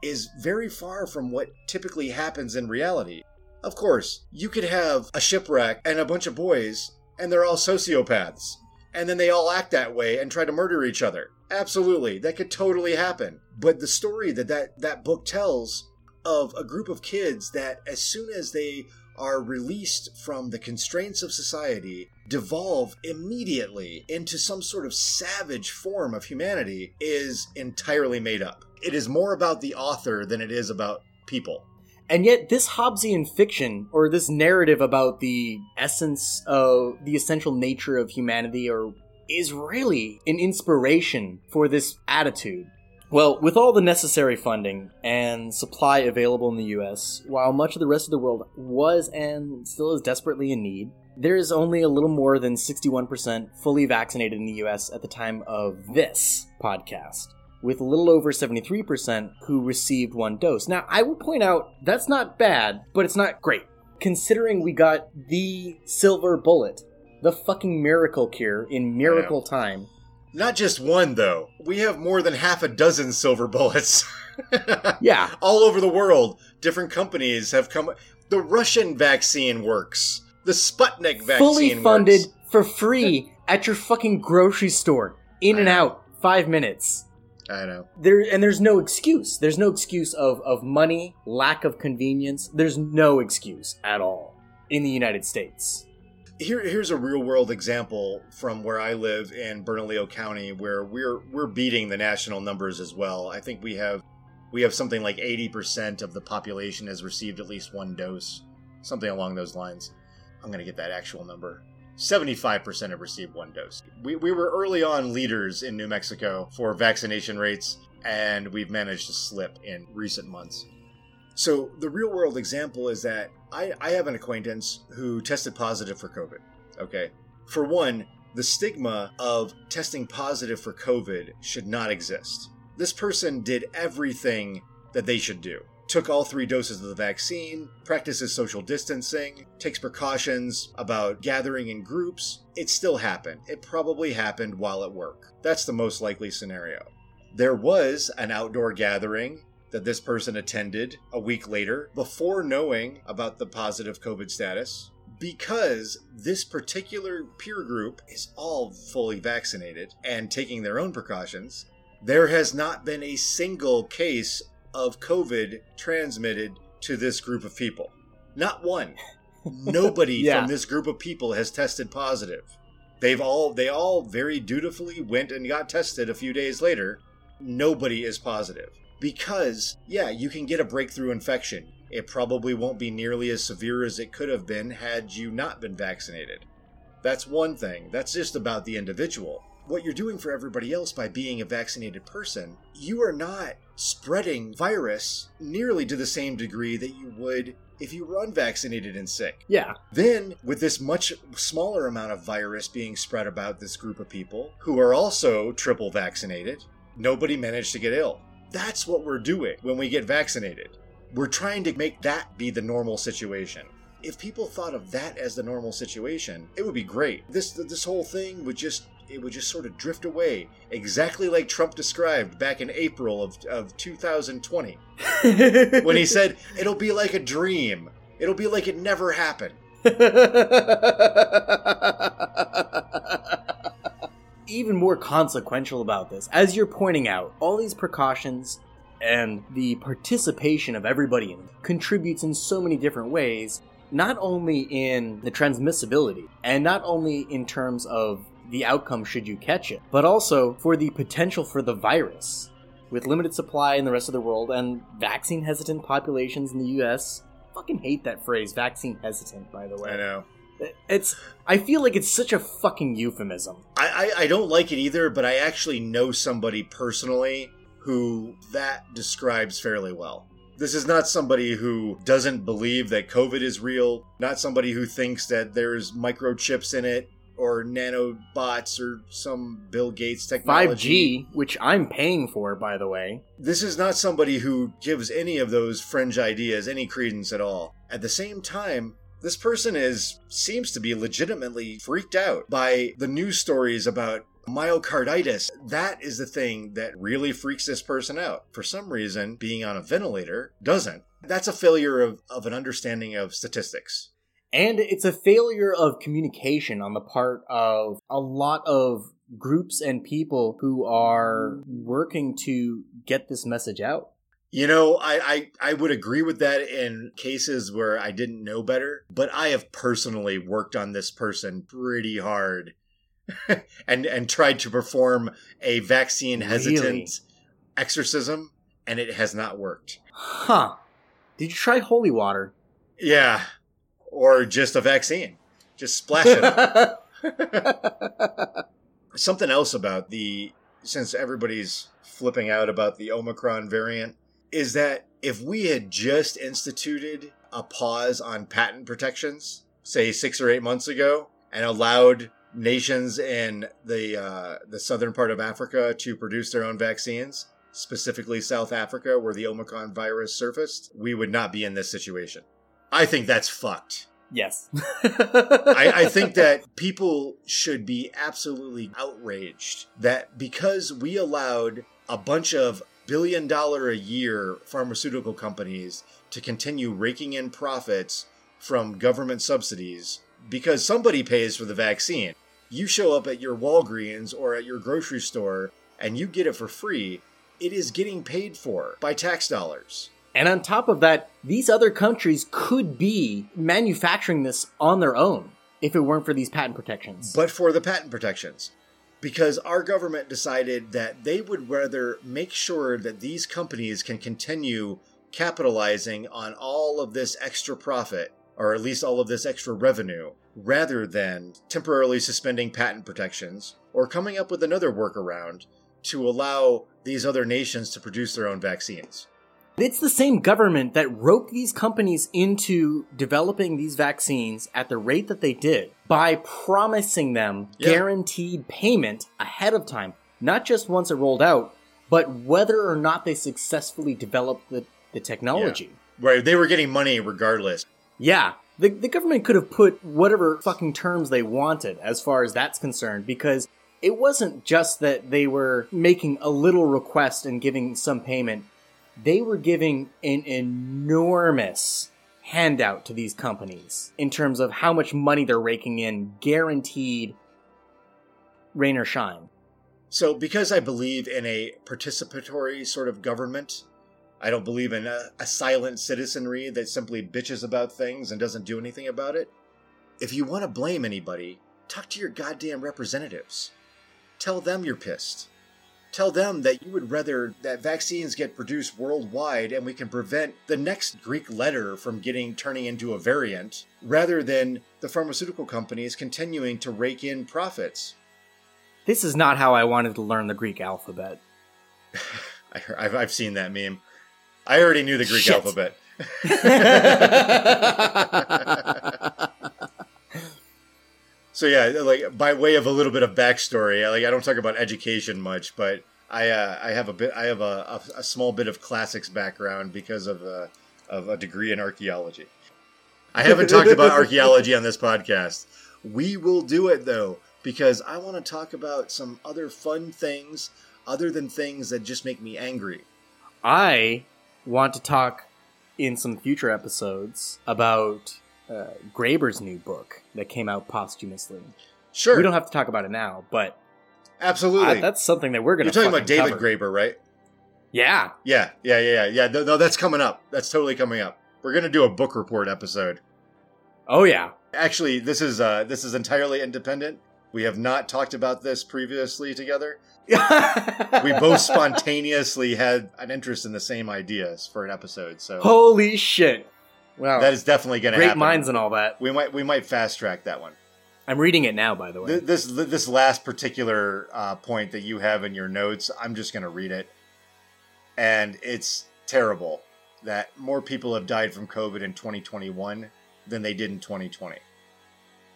is very far from what typically happens in reality. Of course, you could have a shipwreck and a bunch of boys, and they're all sociopaths. And then they all act that way and try to murder each other. Absolutely, that could totally happen. But the story that that, that book tells of a group of kids that, as soon as they are released from the constraints of society, devolve immediately into some sort of savage form of humanity is entirely made up. It is more about the author than it is about people. And yet, this Hobbesian fiction, or this narrative about the essence of the essential nature of humanity, or is really an inspiration for this attitude. Well, with all the necessary funding and supply available in the US, while much of the rest of the world was and still is desperately in need, there is only a little more than 61% fully vaccinated in the US at the time of this podcast with a little over 73% who received one dose. Now, I will point out that's not bad, but it's not great. Considering we got the silver bullet, the fucking miracle cure in miracle time. Not just one, though. We have more than half a dozen silver bullets. [LAUGHS] Yeah, All over the world, different companies have come. The Russian vaccine works. The Sputnik vaccine fully funded works. for free at your fucking grocery store. In and I know. out, five minutes. I know. There and there's no excuse. There's no excuse of, of money, lack of convenience. There's no excuse at all in the United States. Here, here's a real world example from where I live in Bernalillo County, where we're we're beating the national numbers as well. I think we have we have something like 80% of the population has received at least one dose, something along those lines. I'm to get that actual number. 75% have received one dose. We, we were early on leaders in New Mexico for vaccination rates, and we've managed to slip in recent months. So, the real world example is that I, I have an acquaintance who tested positive for COVID. Okay. For one, the stigma of testing positive for COVID should not exist. This person did everything that they should do. Took all three doses of the vaccine, practices social distancing, takes precautions about gathering in groups. It still happened. It probably happened while at work. That's the most likely scenario. There was an outdoor gathering that this person attended a week later before knowing about the positive COVID status. Because this particular peer group is all fully vaccinated and taking their own precautions, there has not been a single case of COVID transmitted to this group of people. Not one. [LAUGHS] Nobody Yeah. from this group of people has tested positive. They've all they all very dutifully went and got tested a few days later nobody is positive. Because, yeah, you can get a breakthrough infection. It probably won't be nearly as severe as it could have been had you not been vaccinated. That's one thing. That's just about the individual. What you're doing for everybody else by being a vaccinated person, you are not spreading virus nearly to the same degree that you would if you were unvaccinated and sick. Yeah. Then, with this much smaller amount of virus being spread about this group of people who are also triple vaccinated, nobody managed to get ill. That's what we're doing when we get vaccinated. We're trying to make that be the normal situation. If people thought of that as the normal situation, it would be great. This this whole thing would just it would just sort of drift away, exactly like Trump described back in April of, of 2020 [LAUGHS] when he said it'll be like a dream. It'll be like it never happened. [LAUGHS] Even more consequential about this, as you're pointing out, all these precautions and the participation of everybody in contributes in so many different ways, not only in the transmissibility and not only in terms of the outcome should you catch it, but also for the potential for the virus. With limited supply in the rest of the world and vaccine hesitant populations in the US, fucking hate that phrase, vaccine hesitant, by the way. I know. It's. I feel like it's such a fucking euphemism. I, I, I don't like it either, but I actually know somebody personally who that describes fairly well. This is not somebody who doesn't believe that COVID is real, not somebody who thinks that there's microchips in it or nanobots or some Bill Gates technology. 5G, which I'm paying for, by the way. This is not somebody who gives any of those fringe ideas any credence at all. At the same time, this person is seems to be legitimately freaked out by the news stories about myocarditis. That is the thing that really freaks this person out. For some reason, being on a ventilator doesn't. That's a failure of, of an understanding of statistics. And it's a failure of communication on the part of a lot of groups and people who are working to get this message out. You know, I, I, I would agree with that in cases where I didn't know better, but I have personally worked on this person pretty hard [LAUGHS] and and tried to perform a vaccine hesitant Really? exorcism and it has not worked. Huh. Did you try holy water? Yeah. Or just a vaccine. Just splash it. [LAUGHS] Something else about the since everybody's flipping out about the Omicron variant is that if we had just instituted a pause on patent protections, say six or eight months ago, and allowed nations in the uh, the southern part of Africa to produce their own vaccines, specifically South Africa, where the Omicron virus surfaced, we would not be in this situation. I think that's fucked. yes. I, I [LAUGHS] think that people should be absolutely outraged that because we allowed a bunch of billion dollar a year pharmaceutical companies to continue raking in profits from government subsidies because somebody pays for the vaccine. You show up at your Walgreens or at your grocery store and you get it for free. It is getting paid for by tax dollars. And on top of that, these other countries could be manufacturing this on their own if it weren't for these patent protections. but for the patent protections. Because our government decided that they would rather make sure that these companies can continue capitalizing on all of this extra profit, or at least all of this extra revenue, rather than temporarily suspending patent protections or coming up with another workaround to allow these other nations to produce their own vaccines. It's the same government that roped these companies into developing these vaccines at the rate that they did by promising them Yeah. guaranteed payment ahead of time, not just once it rolled out, but whether or not they successfully developed the, the technology. Right, they were getting money regardless. Yeah. The, the government could have put whatever fucking terms they wanted as far as that's concerned because it wasn't just that they were making a little request and giving some payment. They were giving an enormous handout to these companies in terms of how much money they're raking in, guaranteed rain or shine. So, because I believe in a participatory sort of government, I don't believe in a, a silent citizenry that simply bitches about things and doesn't do anything about it. If you want to blame anybody, talk to your goddamn representatives. Tell them you're pissed. Tell them that you would rather that vaccines get produced worldwide and we can prevent the next Greek letter from getting turning into a variant rather than the pharmaceutical companies continuing to rake in profits. This is not how I wanted to learn the Greek alphabet. [LAUGHS] I, have I've seen that meme. I already knew the Greek Shit. alphabet. [LAUGHS] [LAUGHS] So yeah, like by way of a little bit of backstory, like I don't talk about education much, but I uh, I have a bit I have a, a, a small bit of classics background because of a, of a degree in archaeology. I haven't talked about [LAUGHS] archaeology on this podcast. We will do it though because I want to talk about some other fun things other than things that just make me angry. I want to talk in some future episodes about uh, Graeber's new book that came out posthumously. Sure, We don't have to talk about it now, but absolutely. I, that's something that we're going You're to talking about David cover. Graeber, right? Yeah. Yeah, yeah, yeah, yeah. yeah. No, no, that's coming up. That's totally coming up. We're gonna do a book report episode. Oh yeah. Actually, this is uh, this is entirely independent. We have not talked about this previously together. [LAUGHS] We both spontaneously had an interest in the same ideas for an episode, so Holy shit! Wow. that is definitely going to great happen. minds and all that. We might we might fast track that one. I'm reading it now, by the way. Th- This this last particular uh, point that you have in your notes, I'm just going to read it, and it's terrible that more people have died from COVID in 2021 than they did in 2020.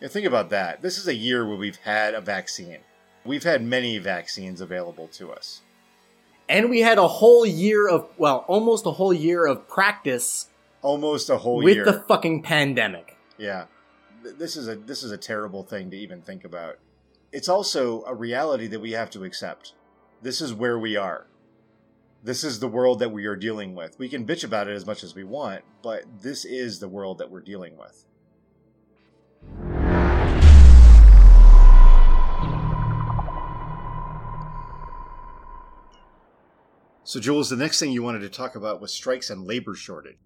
Now, think about that. This is a year where we've had a vaccine. We've had many vaccines available to us. and we had a whole year of, well, almost a whole year of practice Almost a whole year. with year. the fucking pandemic. Yeah. This is a this is a terrible thing to even think about. It's also a reality that we have to accept. This is where we are. This is the world that we are dealing with. We can bitch about it as much as we want, but this is the world that we're dealing with. So, Jules, the next thing you wanted to talk about was strikes and labor shortage.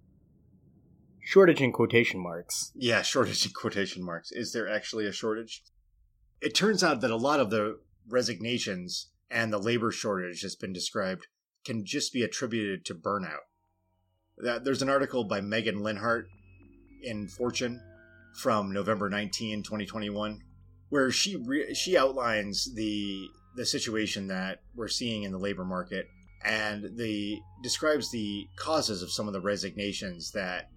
Shortage in quotation marks. Yeah, shortage in quotation marks. Is there actually a shortage? It turns out that a lot of the resignations and the labor shortage that's been described can just be attributed to burnout. There's an article by Megan Leonhardt in Fortune from November 19, 2021, where she re- she outlines the the situation that we're seeing in the labor market and the describes the causes of some of the resignations that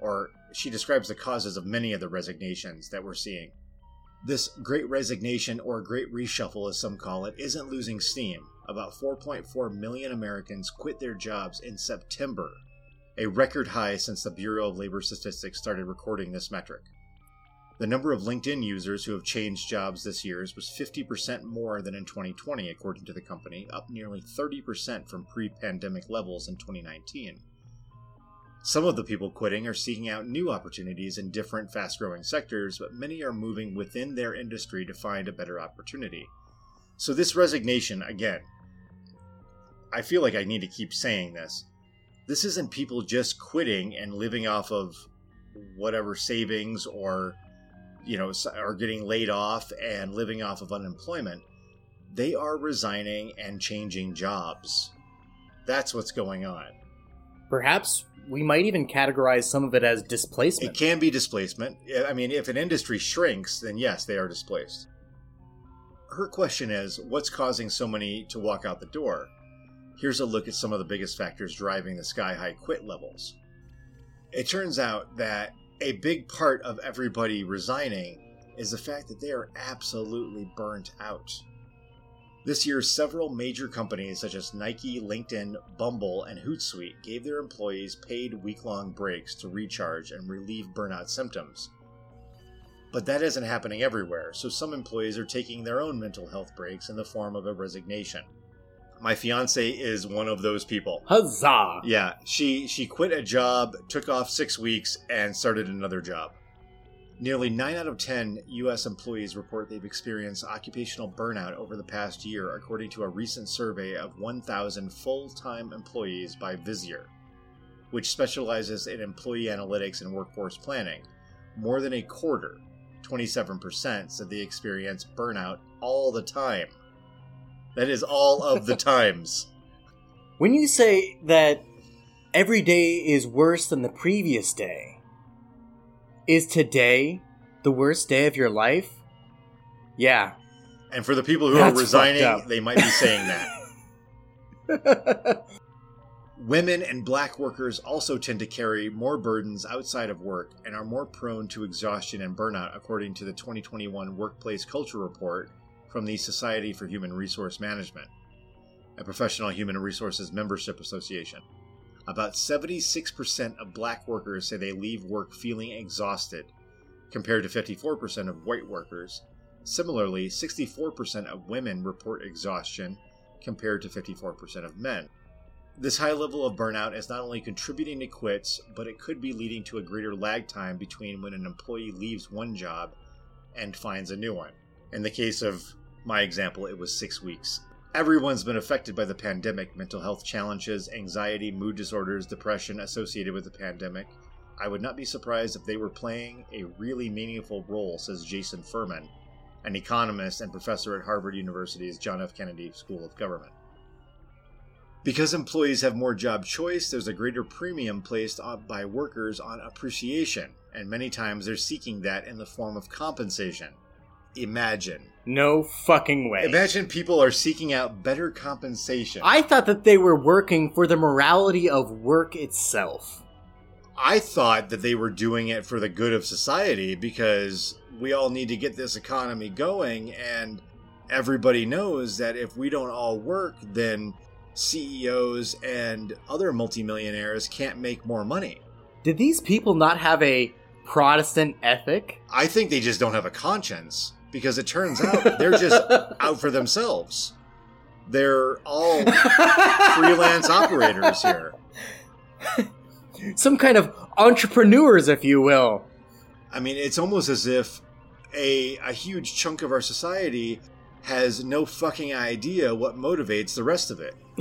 or she describes the causes of many of the resignations that we're seeing. This great resignation, or great reshuffle as some call it, isn't losing steam. About 4.4 million Americans quit their jobs in September, a record high since the Bureau of Labor Statistics started recording this metric. The number of LinkedIn users who have changed jobs this year was 50% more than in 2020, according to the company, up nearly 30% from pre pandemic levels in 2019. Some of the people quitting are seeking out new opportunities in different fast growing sectors, but many are moving within their industry to find a better opportunity. So, this resignation, again, I feel like I need to keep saying this. This isn't people just quitting and living off of whatever savings or, you know, are getting laid off and living off of unemployment. They are resigning and changing jobs. That's what's going on. Perhaps we might even categorize some of it as displacement. It can be displacement. I mean, if an industry shrinks, then yes, they are displaced. Her question is what's causing so many to walk out the door? Here's a look at some of the biggest factors driving the sky high quit levels. It turns out that a big part of everybody resigning is the fact that they are absolutely burnt out. This year, several major companies such as Nike, LinkedIn, Bumble, and Hootsuite gave their employees paid week long breaks to recharge and relieve burnout symptoms. But that isn't happening everywhere, so some employees are taking their own mental health breaks in the form of a resignation. My fiance is one of those people. Huzzah! Yeah, she she quit a job, took off 6 weeks and started another job. Nearly 9 out of 10 US employees report they've experienced occupational burnout over the past year according to a recent survey of 1000 full-time employees by Visier, which specializes in employee analytics and workforce planning. More than a quarter, 27%, said they experience burnout all the time. That is all of the [LAUGHS] times. When you say that every day is worse than the previous day, is today the worst day of your life? Yeah. And for the people who That's are resigning, they might be saying that. [LAUGHS] Women and black workers also tend to carry more burdens outside of work and are more prone to exhaustion and burnout, according to the 2021 Workplace Culture Report from the Society for Human Resource Management, a professional human resources membership association. About 76% of black workers say they leave work feeling exhausted, compared to 54% of white workers. Similarly, 64% of women report exhaustion, compared to 54% of men. This high level of burnout is not only contributing to quits, but it could be leading to a greater lag time between when an employee leaves one job and finds a new one. In the case of my example, it was six weeks. Everyone's been affected by the pandemic mental health challenges, anxiety, mood disorders, depression associated with the pandemic. I would not be surprised if they were playing a really meaningful role, says Jason Furman, an economist and professor at Harvard University's John F. Kennedy School of Government. Because employees have more job choice, there's a greater premium placed by workers on appreciation, and many times they're seeking that in the form of compensation. Imagine. no fucking way. Imagine people are seeking out better compensation. I thought that they were working for the morality of work itself. I thought that they were doing it for the good of society because we all need to get this economy going, and everybody knows that if we don't all work, then CEOs and other multimillionaires can't make more money. Did these people not have a Protestant ethic? I think they just don't have a conscience because it turns out they're just [LAUGHS] out for themselves. They're all freelance operators here. Some kind of entrepreneurs, if you will. I mean, it's almost as if a a huge chunk of our society has no fucking idea what motivates the rest of it. [LAUGHS]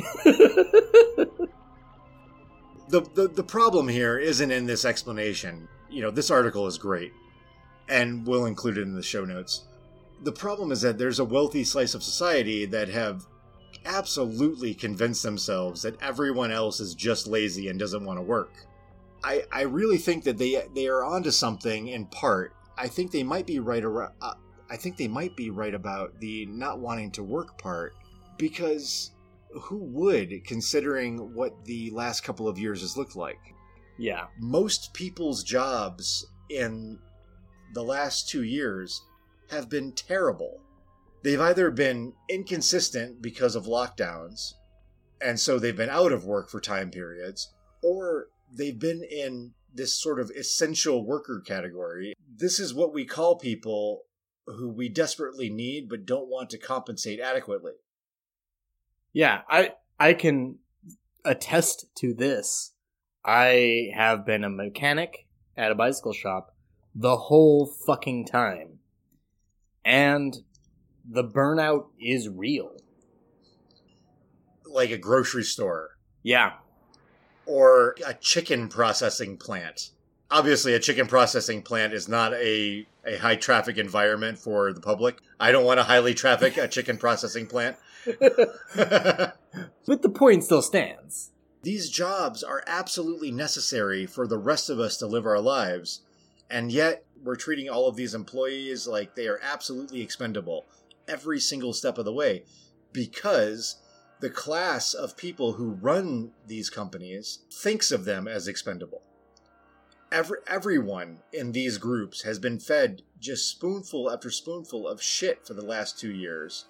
the, the the problem here isn't in this explanation. You know, this article is great, and we'll include it in the show notes. The problem is that there's a wealthy slice of society that have absolutely convinced themselves that everyone else is just lazy and doesn't want to work. I, I really think that they they are onto something in part. I think they might be right around. Uh, I think they might be right about the not wanting to work part because who would, considering what the last couple of years has looked like? Yeah. Most people's jobs in the last two years have been terrible. They've either been inconsistent because of lockdowns, and so they've been out of work for time periods, or they've been in this sort of essential worker category. This is what we call people who we desperately need but don't want to compensate adequately. Yeah, I I can attest to this. I have been a mechanic at a bicycle shop the whole fucking time. And the burnout is real. Like a grocery store Yeah. or a chicken processing plant. Obviously, a chicken processing plant is not a, a high traffic environment for the public. I don't want to highly traffic a chicken processing plant. [LAUGHS] [LAUGHS] But the point still stands. These jobs are absolutely necessary for the rest of us to live our lives, and yet we're treating all of these employees like they are absolutely expendable every single step of the way because the class of people who run these companies thinks of them as expendable. Every, everyone in these groups has been fed just spoonful after spoonful of shit for the last two years.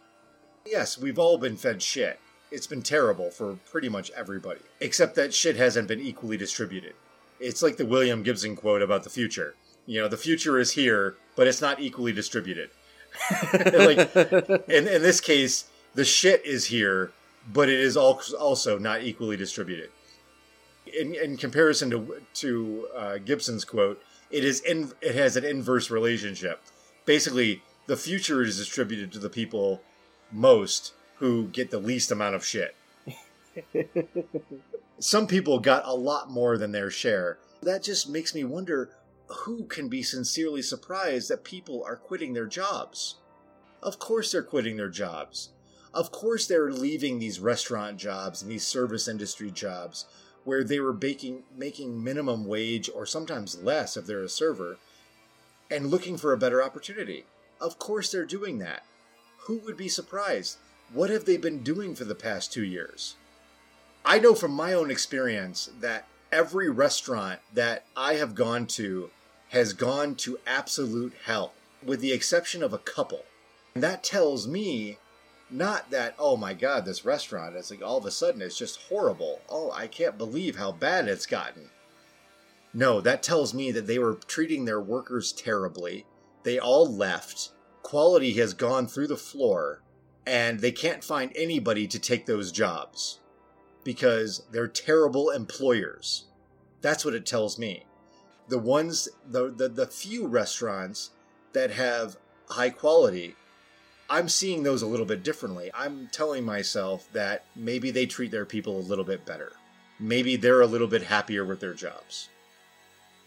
Yes, we've all been fed shit. It's been terrible for pretty much everybody, except that shit hasn't been equally distributed. It's like the William Gibson quote about the future. You know, the future is here, but it's not equally distributed. [LAUGHS] like in, in this case, the shit is here, but it is also not equally distributed. In, in comparison to to uh, Gibson's quote, it is in, it has an inverse relationship. Basically, the future is distributed to the people most who get the least amount of shit. [LAUGHS] Some people got a lot more than their share. That just makes me wonder who can be sincerely surprised that people are quitting their jobs? Of course they're quitting their jobs. Of course, they're leaving these restaurant jobs and these service industry jobs where they were baking, making minimum wage or sometimes less if they're a server and looking for a better opportunity. Of course, they're doing that. Who would be surprised? What have they been doing for the past two years? I know from my own experience that every restaurant that I have gone to has gone to absolute hell, with the exception of a couple. And that tells me not that, oh my god, this restaurant, it's like all of a sudden it's just horrible. Oh, I can't believe how bad it's gotten. No, that tells me that they were treating their workers terribly. They all left. Quality has gone through the floor, and they can't find anybody to take those jobs because they're terrible employers. That's what it tells me. The ones, the, the, the few restaurants that have high quality, I'm seeing those a little bit differently. I'm telling myself that maybe they treat their people a little bit better. Maybe they're a little bit happier with their jobs.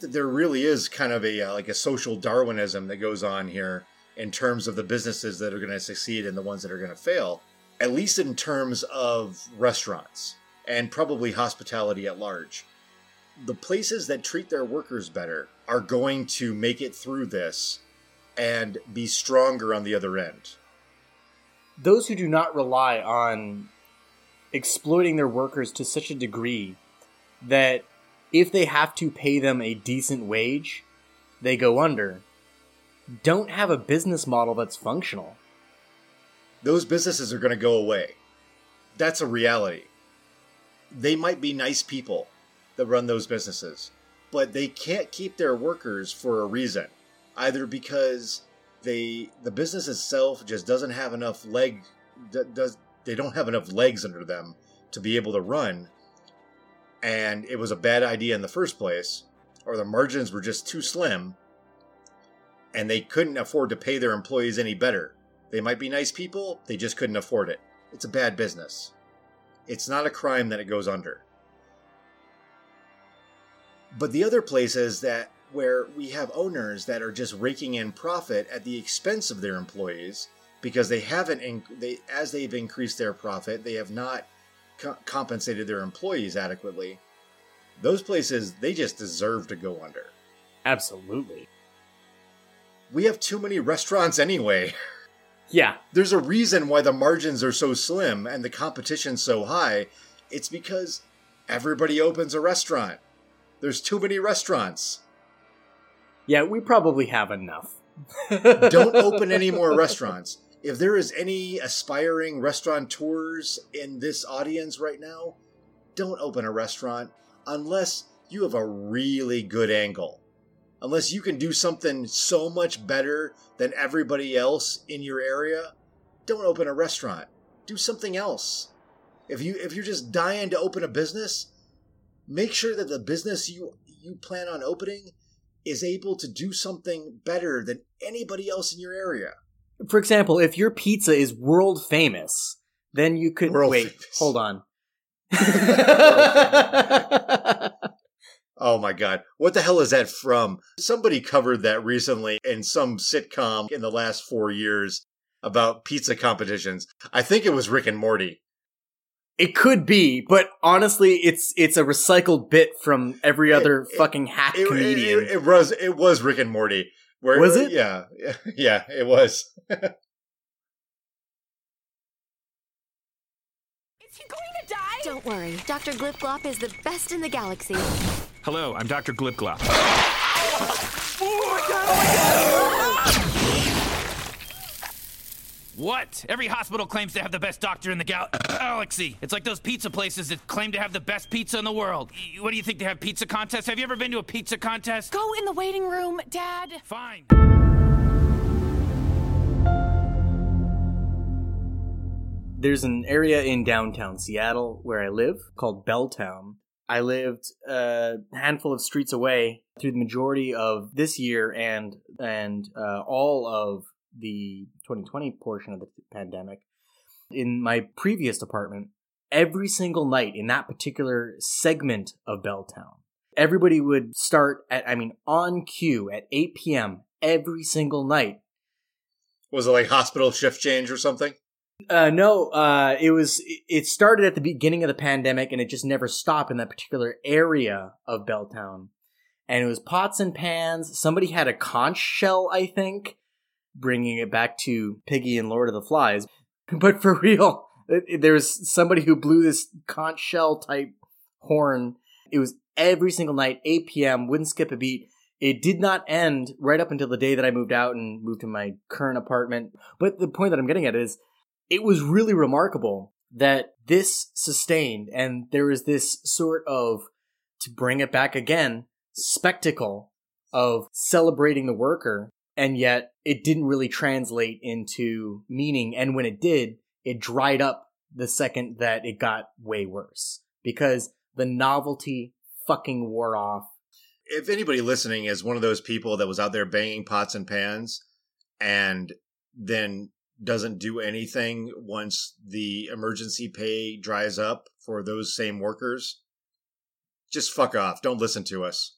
There really is kind of a uh, like a social Darwinism that goes on here in terms of the businesses that are going to succeed and the ones that are going to fail, at least in terms of restaurants and probably hospitality at large. The places that treat their workers better are going to make it through this and be stronger on the other end. Those who do not rely on exploiting their workers to such a degree that if they have to pay them a decent wage, they go under, don't have a business model that's functional. Those businesses are going to go away. That's a reality. They might be nice people that run those businesses, but they can't keep their workers for a reason. Either because they the business itself just doesn't have enough leg does they don't have enough legs under them to be able to run and it was a bad idea in the first place or the margins were just too slim and they couldn't afford to pay their employees any better. They might be nice people, they just couldn't afford it. It's a bad business. It's not a crime that it goes under. But the other places that where we have owners that are just raking in profit at the expense of their employees because they haven't they as they've increased their profit, they have not co- compensated their employees adequately. Those places they just deserve to go under. Absolutely. We have too many restaurants anyway. [LAUGHS] Yeah. There's a reason why the margins are so slim and the competition so high. It's because everybody opens a restaurant. There's too many restaurants. Yeah, we probably have enough. [LAUGHS] Don't open any [LAUGHS] more restaurants. If there is any aspiring restaurateurs in this audience right now, don't open a restaurant unless you have a really good angle. Unless you can do something so much better than everybody else in your area, don't open a restaurant. Do something else. If you if you're just dying to open a business, make sure that the business you you plan on opening is able to do something better than anybody else in your area. For example, if your pizza is world famous, then you could World wait. famous. Hold on. Oh my god. What the hell is that from? Somebody covered that recently in some sitcom in the last 4 years about pizza competitions. I think it was Rick and Morty. It could be, but honestly, it's it's a recycled bit from every other it- fucking hack It, comedian. it, it was it was Rick and Morty. Where, Was it? Yeah. [LAUGHS] Yeah, it was. [LAUGHS] Is he going to die? Don't worry, Dr. Glip Glop is the best in the galaxy. Hello, I'm Dr. Glipglop. Oh oh What? Every hospital claims to have the best doctor in the gal- [COUGHS] galaxy. It's like those pizza places that claim to have the best pizza in the world. Y- What do you think they have pizza contests? Have you ever been to a pizza contest? Go in the waiting room, Dad. Fine. There's an area in downtown Seattle where I live called Belltown. I lived a handful of streets away through the majority of this year and and uh, all of the 2020 portion of the pandemic. In my previous apartment, every single night in that particular segment of Belltown, everybody would start at I mean on cue at 8 p.m. every single night Was it like hospital shift change or something? Uh, no, uh, it was. It started at the beginning of the pandemic, and it just never stopped in that particular area of Belltown. And it was pots and pans. Somebody had a conch shell, I think, bringing it back to Piggy and Lord of the Flies. [LAUGHS] But for real, there was somebody who blew this conch shell type horn. It was every single night, 8 p.m. Wouldn't skip a beat. It did not end right up until the day that I moved out and moved to my current apartment. But the point that I'm getting at is it was really remarkable that this sustained and there was this sort of to bring it back again spectacle of celebrating the worker and yet it didn't really translate into meaning and when it did it dried up the second that it got way worse because the novelty fucking wore off if anybody listening is one of those people that was out there banging pots and pans and then doesn't do anything once the emergency pay dries up for those same workers, just fuck off. Don't listen to us.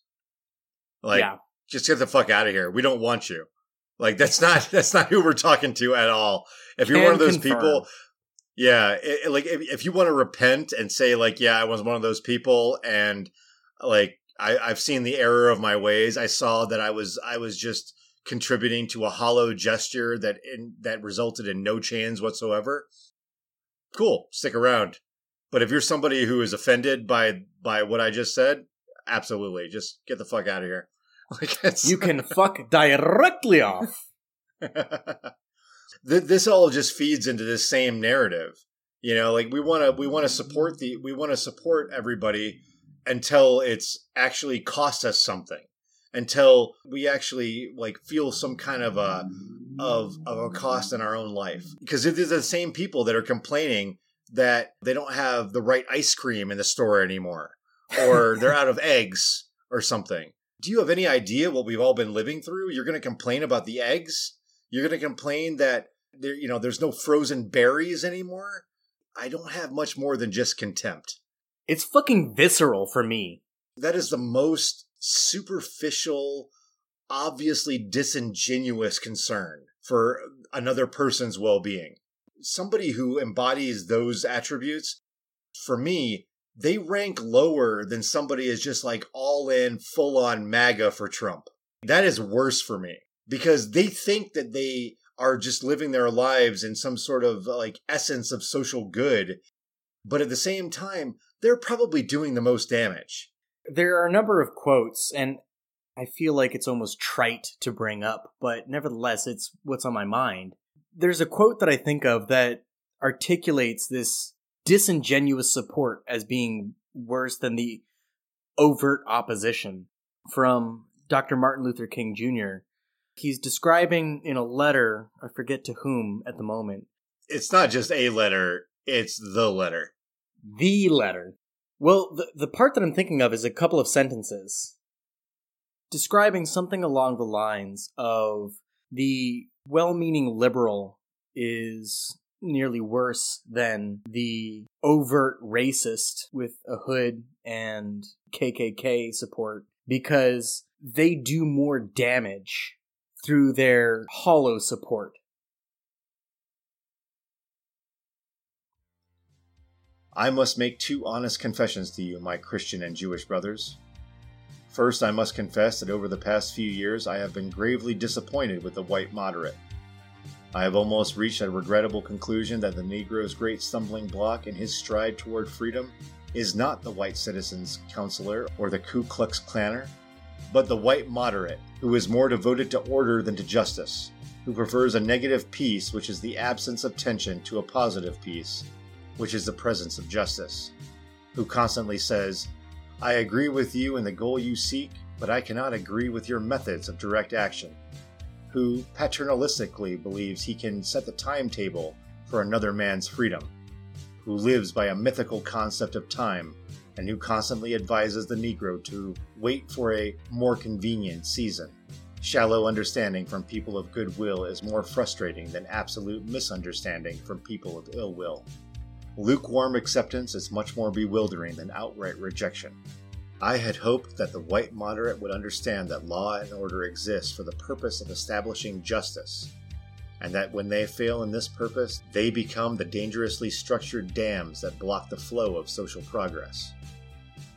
Like, yeah just get the fuck out of here. We don't want you. Like, that's not [LAUGHS] that's not who we're talking to at all. If you're Can one of those confirm. people, yeah, it, like if, if you want to repent and say like, yeah, I was one of those people, and like I, I've seen the error of my ways. I saw that I was I was just contributing to a hollow gesture that in, that resulted in no change whatsoever. Cool, stick around. But if you're somebody who is offended by by what I just said, absolutely, just get the fuck out of here. [LAUGHS] You can fuck directly off. [LAUGHS] This all just feeds into this same narrative. You know like we want to we want to support the we want to support everybody until it's actually cost us something. Until we actually like feel some kind of a of of a cost in our own life. Because it is the same people that are complaining that they don't have the right ice cream in the store anymore or they're out of eggs or something do you have any idea what we've all been living through? You're going to complain about the eggs. You're going to complain that there you know there's no frozen berries anymore. I don't have much more than just contempt. It's fucking visceral for me. That is the most superficial obviously disingenuous concern for another person's well-being. Somebody who embodies those attributes for me they rank lower than somebody is just like all in full on maga for trump. That is worse for me because they think that they are just living their lives in some sort of like essence of social good but at the same time they're probably doing the most damage. There are a number of quotes and i feel like it's almost trite to bring up but nevertheless it's what's on my mind. There's a quote that i think of that articulates this disingenuous support as being worse than the overt opposition from dr martin luther king jr he's describing in a letter i forget to whom at the moment. It's not just a letter it's the letter. The letter. Well the, the part that i'm thinking of is a couple of sentences describing something along the lines of the well-meaning liberal is nearly worse than the overt racist with a hood and KKK support because they do more damage through their hollow support. I must make two honest confessions to you, my Christian and Jewish brothers. First, I must confess that over the past few years I have been gravely disappointed with the white moderate. I have almost reached a regrettable conclusion that the Negro's great stumbling block in his stride toward freedom is not the white citizens' counselor or the Ku Klux Klanner, but the white moderate, who is more devoted to order than to justice, who prefers a negative peace, which is the absence of tension, to a positive peace, which is the presence of justice, who constantly says, I agree with you in the goal you seek, but I cannot agree with your methods of direct action, who paternalistically believes he can set the timetable for another man's freedom, who lives by a mythical concept of time, and who constantly advises the Negro to wait for a more convenient season. Shallow understanding from people of goodwill is more frustrating than absolute misunderstanding from people of ill will. Lukewarm acceptance is much more bewildering than outright rejection. I had hoped that the white moderate would understand that law and order exist for the purpose of establishing justice, and that when they fail in this purpose, they become the dangerously structured dams that block the flow of social progress.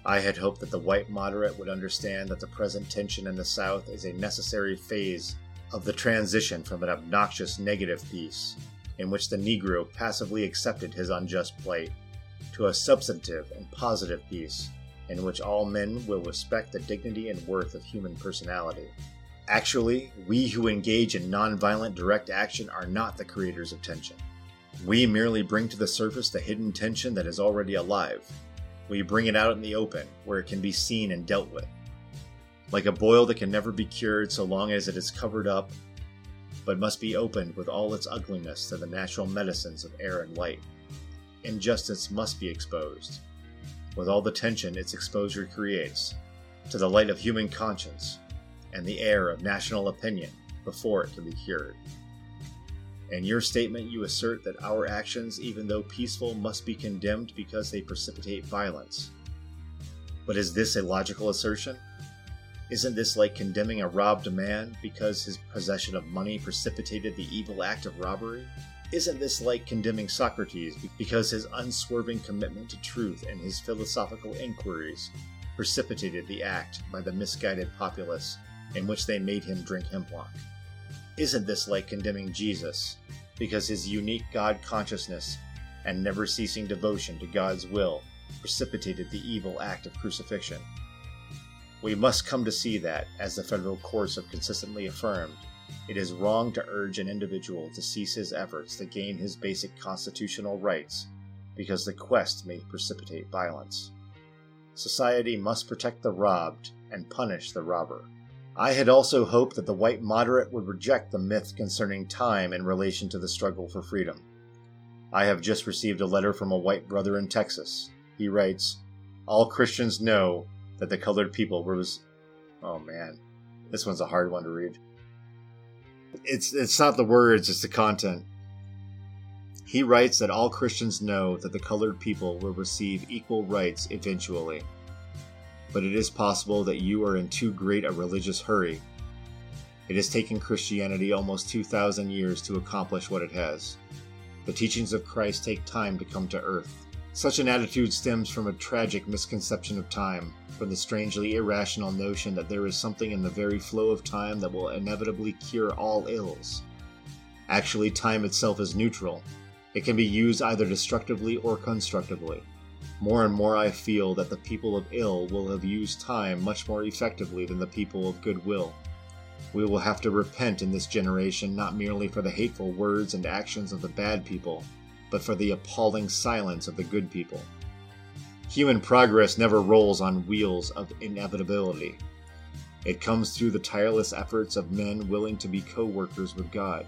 I had hoped that the white moderate would understand that the present tension in the South is a necessary phase of the transition from an obnoxious negative peace, in which the Negro passively accepted his unjust plight, to a substantive and positive peace, in which all men will respect the dignity and worth of human personality. Actually, we who engage in nonviolent direct action are not the creators of tension. We merely bring to the surface the hidden tension that is already alive, we bring it out in the open, where it can be seen and dealt with. Like a boil that can never be cured so long as it is covered up, but must be opened with all its ugliness to the natural medicines of air and light. Injustice must be exposed, with all the tension its exposure creates, to the light of human conscience and the air of national opinion before it can be cured. In your statement, you assert that our actions, even though peaceful, must be condemned because they precipitate violence. But is this a logical assertion? Isn't this like condemning a robbed man because his possession of money precipitated the evil act of robbery? Isn't this like condemning Socrates because his unswerving commitment to truth and his philosophical inquiries precipitated the act by the misguided populace in which they made him drink hemlock? Isn't this like condemning Jesus because his unique God consciousness and never ceasing devotion to God's will precipitated the evil act of crucifixion? We must come to see that, as the federal courts have consistently affirmed, it is wrong to urge an individual to cease his efforts to gain his basic constitutional rights because the quest may precipitate violence. Society must protect the robbed and punish the robber. I had also hoped that the white moderate would reject the myth concerning time in relation to the struggle for freedom. I have just received a letter from a white brother in Texas. He writes, All Christians know that the colored people was. Oh man, this one's a hard one to read. It's, it's not the words, it's the content. He writes that all Christians know that the colored people will receive equal rights eventually but it is possible that you are in too great a religious hurry. It has taken Christianity almost 2,000 years to accomplish what it has. The teachings of Christ take time to come to earth. Such an attitude stems from a tragic misconception of time, from the strangely irrational notion that there is something in the very flow of time that will inevitably cure all ills. Actually, time itself is neutral. It can be used either destructively or constructively. More and more I feel that the people of ill will have used time much more effectively than the people of goodwill. We will have to repent in this generation not merely for the hateful words and actions of the bad people, but for the appalling silence of the good people. Human progress never rolls on wheels of inevitability. It comes through the tireless efforts of men willing to be co workers with God.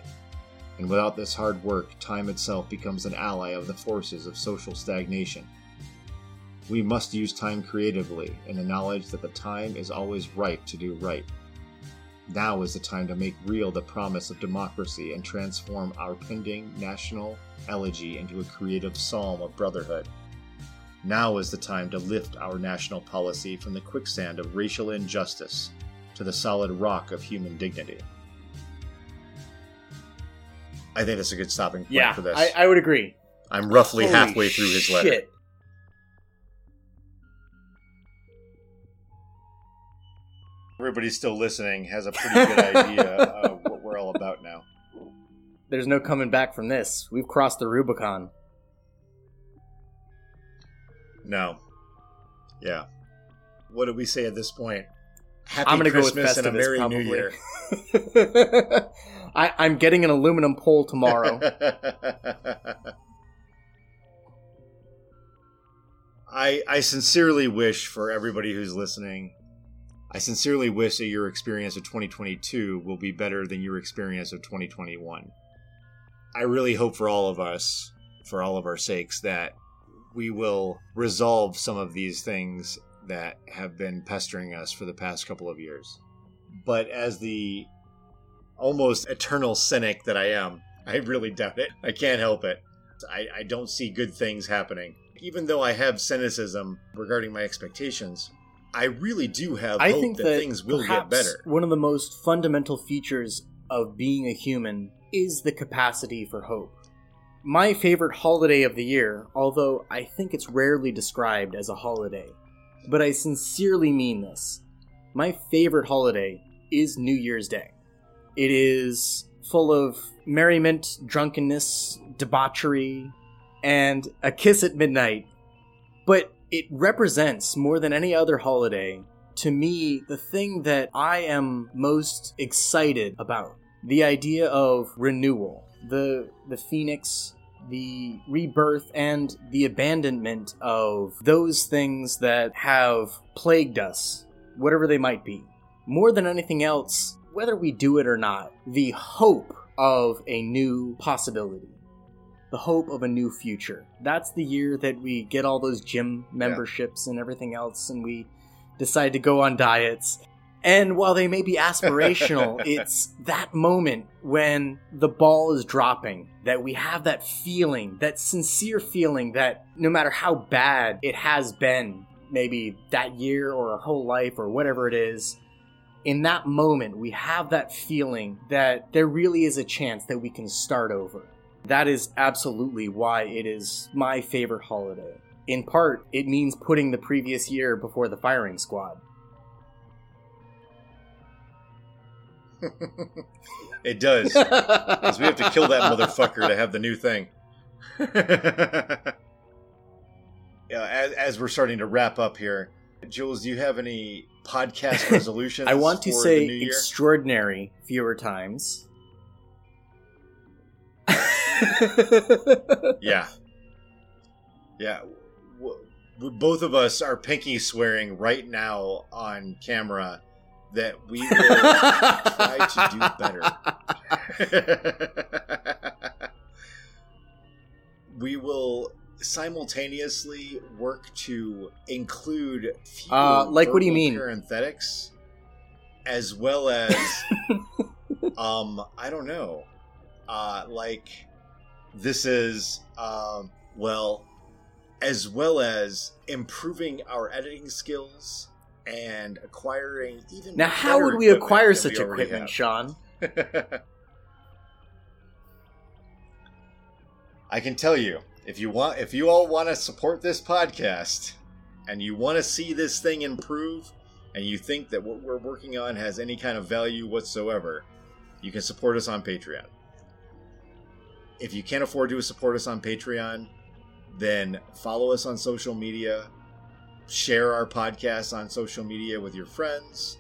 And without this hard work, time itself becomes an ally of the forces of social stagnation. We must use time creatively in the knowledge that the time is always ripe to do right. Now is the time to make real the promise of democracy and transform our pending national elegy into a creative psalm of brotherhood. Now is the time to lift our national policy from the quicksand of racial injustice to the solid rock of human dignity. I think that's a good stopping point Yeah, for this. I, I would agree. I'm roughly Holy halfway through his letter. shit. Everybody still listening has a pretty good idea [LAUGHS] of what we're all about now. There's no coming back from this. We've crossed the Rubicon. No. Yeah. What do we say at this point? Happy I'm gonna Christmas go with and a Merry probably. New Year. [LAUGHS] I, I'm getting an aluminum pole tomorrow. [LAUGHS] I I sincerely wish for everybody who's listening. I sincerely wish that your experience of 2022 will be better than your experience of 2021. I really hope for all of us, for all of our sakes, that we will resolve some of these things that have been pestering us for the past couple of years. But as the almost eternal cynic that I am, I really doubt it. I can't help it. I, I don't see good things happening. Even though I have cynicism regarding my expectations, I really do have I hope think that, that things will get better. One of the most fundamental features of being a human is the capacity for hope. My favorite holiday of the year, although I think it's rarely described as a holiday, but I sincerely mean this. My favorite holiday is New Year's Day. It is full of merriment, drunkenness, debauchery, and a kiss at midnight. But it represents more than any other holiday to me the thing that I am most excited about. The idea of renewal, the the phoenix, the rebirth and the abandonment of those things that have plagued us, whatever they might be. More than anything else, whether we do it or not, the hope of a new possibility the hope of a new future. That's the year that we get all those gym memberships and everything else, and we decide to go on diets. And while they may be aspirational, [LAUGHS] it's that moment when the ball is dropping that we have that feeling, that sincere feeling that no matter how bad it has been, maybe that year or a whole life or whatever it is, in that moment we have that feeling that there really is a chance that we can start over. That is absolutely why it is my favorite holiday. In part, it means putting the previous year before the firing squad. [LAUGHS] it does. [LAUGHS] Because we have to kill that motherfucker to have the new thing. [LAUGHS] yeah, as, as we're starting to wrap up here, Jules, do you have any podcast resolutions? I want to say extraordinary fewer times. [LAUGHS] yeah. Yeah. Both of us are pinky swearing right now on camera that we will try to do better. [LAUGHS] we will simultaneously work to include Uh, like, what do you mean? parenthetics as well as [LAUGHS] um i don't know uh like this is um well as well as improving our editing skills and acquiring even now, how would we acquire such we equipment, have. Sean? [LAUGHS] I can tell you, if you want, if you all want to support this podcast, and you want to see this thing improve, and you think that what we're working on has any kind of value whatsoever, you can support us on Patreon. If you can't afford to support us on Patreon, then follow us on social media, share our podcast on social media with your friends,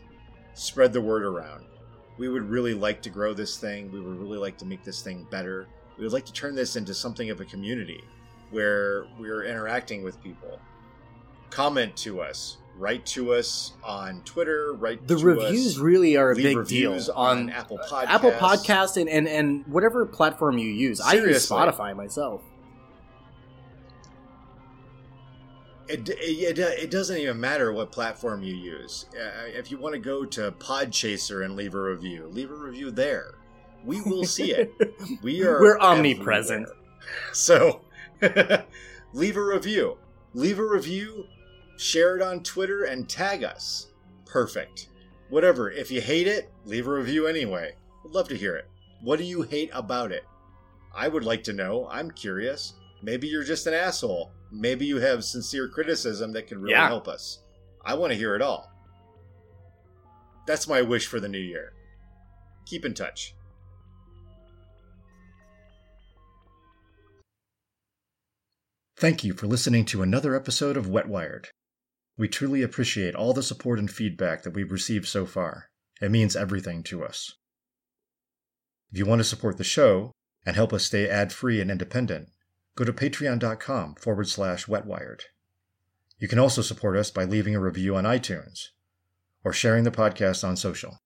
spread the word around. We would really like to grow this thing. We would really like to make this thing better. We would like to turn this into something of a community where we're interacting with people. Comment to us, write to us on Twitter, write The reviews us, really are a big deal on, on Apple Podcasts. Apple Podcast and, and, and whatever platform you use. I use Spotify myself. It, it, it doesn't even matter what platform you use. Uh, if you want to go to Podchaser and leave a review, leave a review there. We will see it. [LAUGHS] We are We're omnipresent. everywhere. So [LAUGHS] leave a review. Leave a review, share it on Twitter, and tag us. Perfect. Whatever. If you hate it, leave a review anyway. Would love to hear it. What do you hate about it? I would like to know. I'm curious. Maybe you're just an asshole. Maybe you have sincere criticism that can really Yeah. help us. I want to hear it all. That's my wish for the new year. Keep in touch. Thank you for listening to another episode of Wet Wired. We truly appreciate all the support and feedback that we've received so far. It means everything to us. If you want to support the show and help us stay ad free and independent, go to patreon.com forward slash wetwired. You can also support us by leaving a review on iTunes or sharing the podcast on social.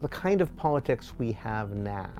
The kind of politics we have now,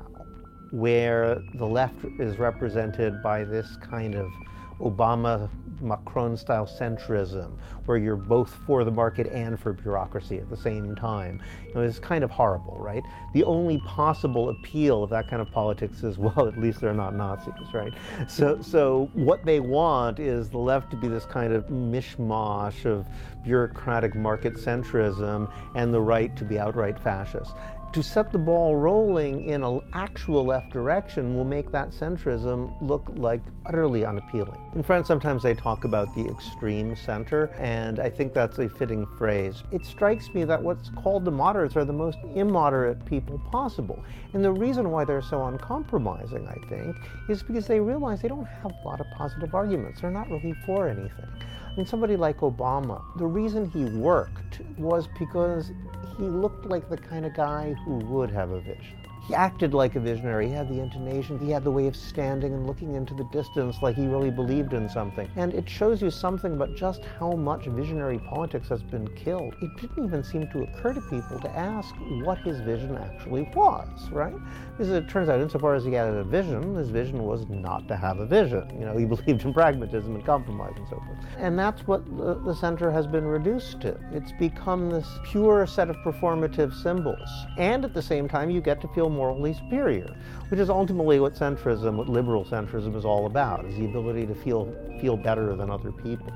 where the left is represented by this kind of Obama Macron style centrism, where you're both for the market and for bureaucracy at the same time. You know, it's kind of horrible, right? The only possible appeal of that kind of politics is, [LAUGHS] well, at least they're not Nazis, right? So, so what they want is the left to be this kind of mishmash of bureaucratic market centrism and the right to be outright fascist to set the ball rolling in an actual left direction will make that centrism look like utterly unappealing. In France, sometimes they talk about the extreme center, and I think that's a fitting phrase. It strikes me that what's called the moderates are the most immoderate people possible. And the reason why they're so uncompromising, I think, is because they realize they don't have a lot of positive arguments. They're not really for anything. I mean, somebody like Obama, the reason he worked was because he looked like the kind of guy who would have a vision. He acted like a visionary. He had the intonation. He had the way of standing and looking into the distance like he really believed in something. And it shows you something about just how much visionary politics has been killed. It didn't even seem to occur to people to ask what his vision actually was, right? Because it turns out, insofar as he had a vision, his vision was not to have a vision. You know, he [LAUGHS] believed in pragmatism and compromise and so forth. And that's what the, the center has been reduced to. It's become this pure set of performative symbols. And at the same time, you get to feel morally superior, which is ultimately what centrism, what liberal centrism is all about, is the ability to feel, feel better than other people.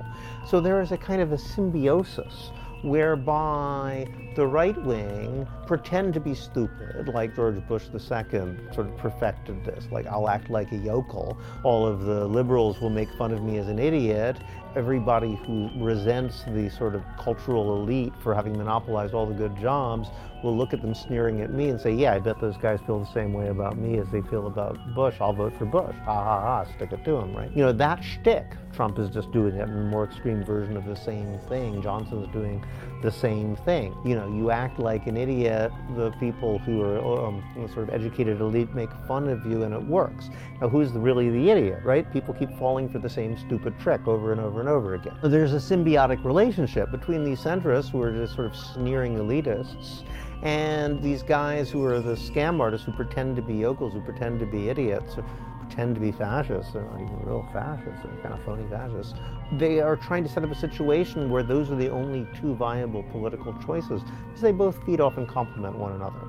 So there is a kind of a symbiosis whereby the right wing pretend to be stupid, like George Bush II sort of perfected this, like I'll act like a yokel. All of the liberals will make fun of me as an idiot. Everybody who resents the sort of cultural elite for having monopolized all the good jobs will look at them sneering at me and say, yeah, I bet those guys feel the same way about me as they feel about Bush. I'll vote for Bush. Ha ha ha, stick it to him, right? You know, that shtick, Trump is just doing it in a more extreme version of the same thing. Johnson's doing the same thing. You know, you act like an idiot, the people who are um, sort of educated elite make fun of you and it works. Now, who's really the idiot, right? People keep falling for the same stupid trick over and over and over again. There's a symbiotic relationship between these centrists who are just sort of sneering elitists and these guys who are the scam artists who pretend to be yokels, who pretend to be idiots, who pretend to be fascists, they're not even real fascists, they're kind of phony fascists. They are trying to set up a situation where those are the only two viable political choices because they both feed off and complement one another.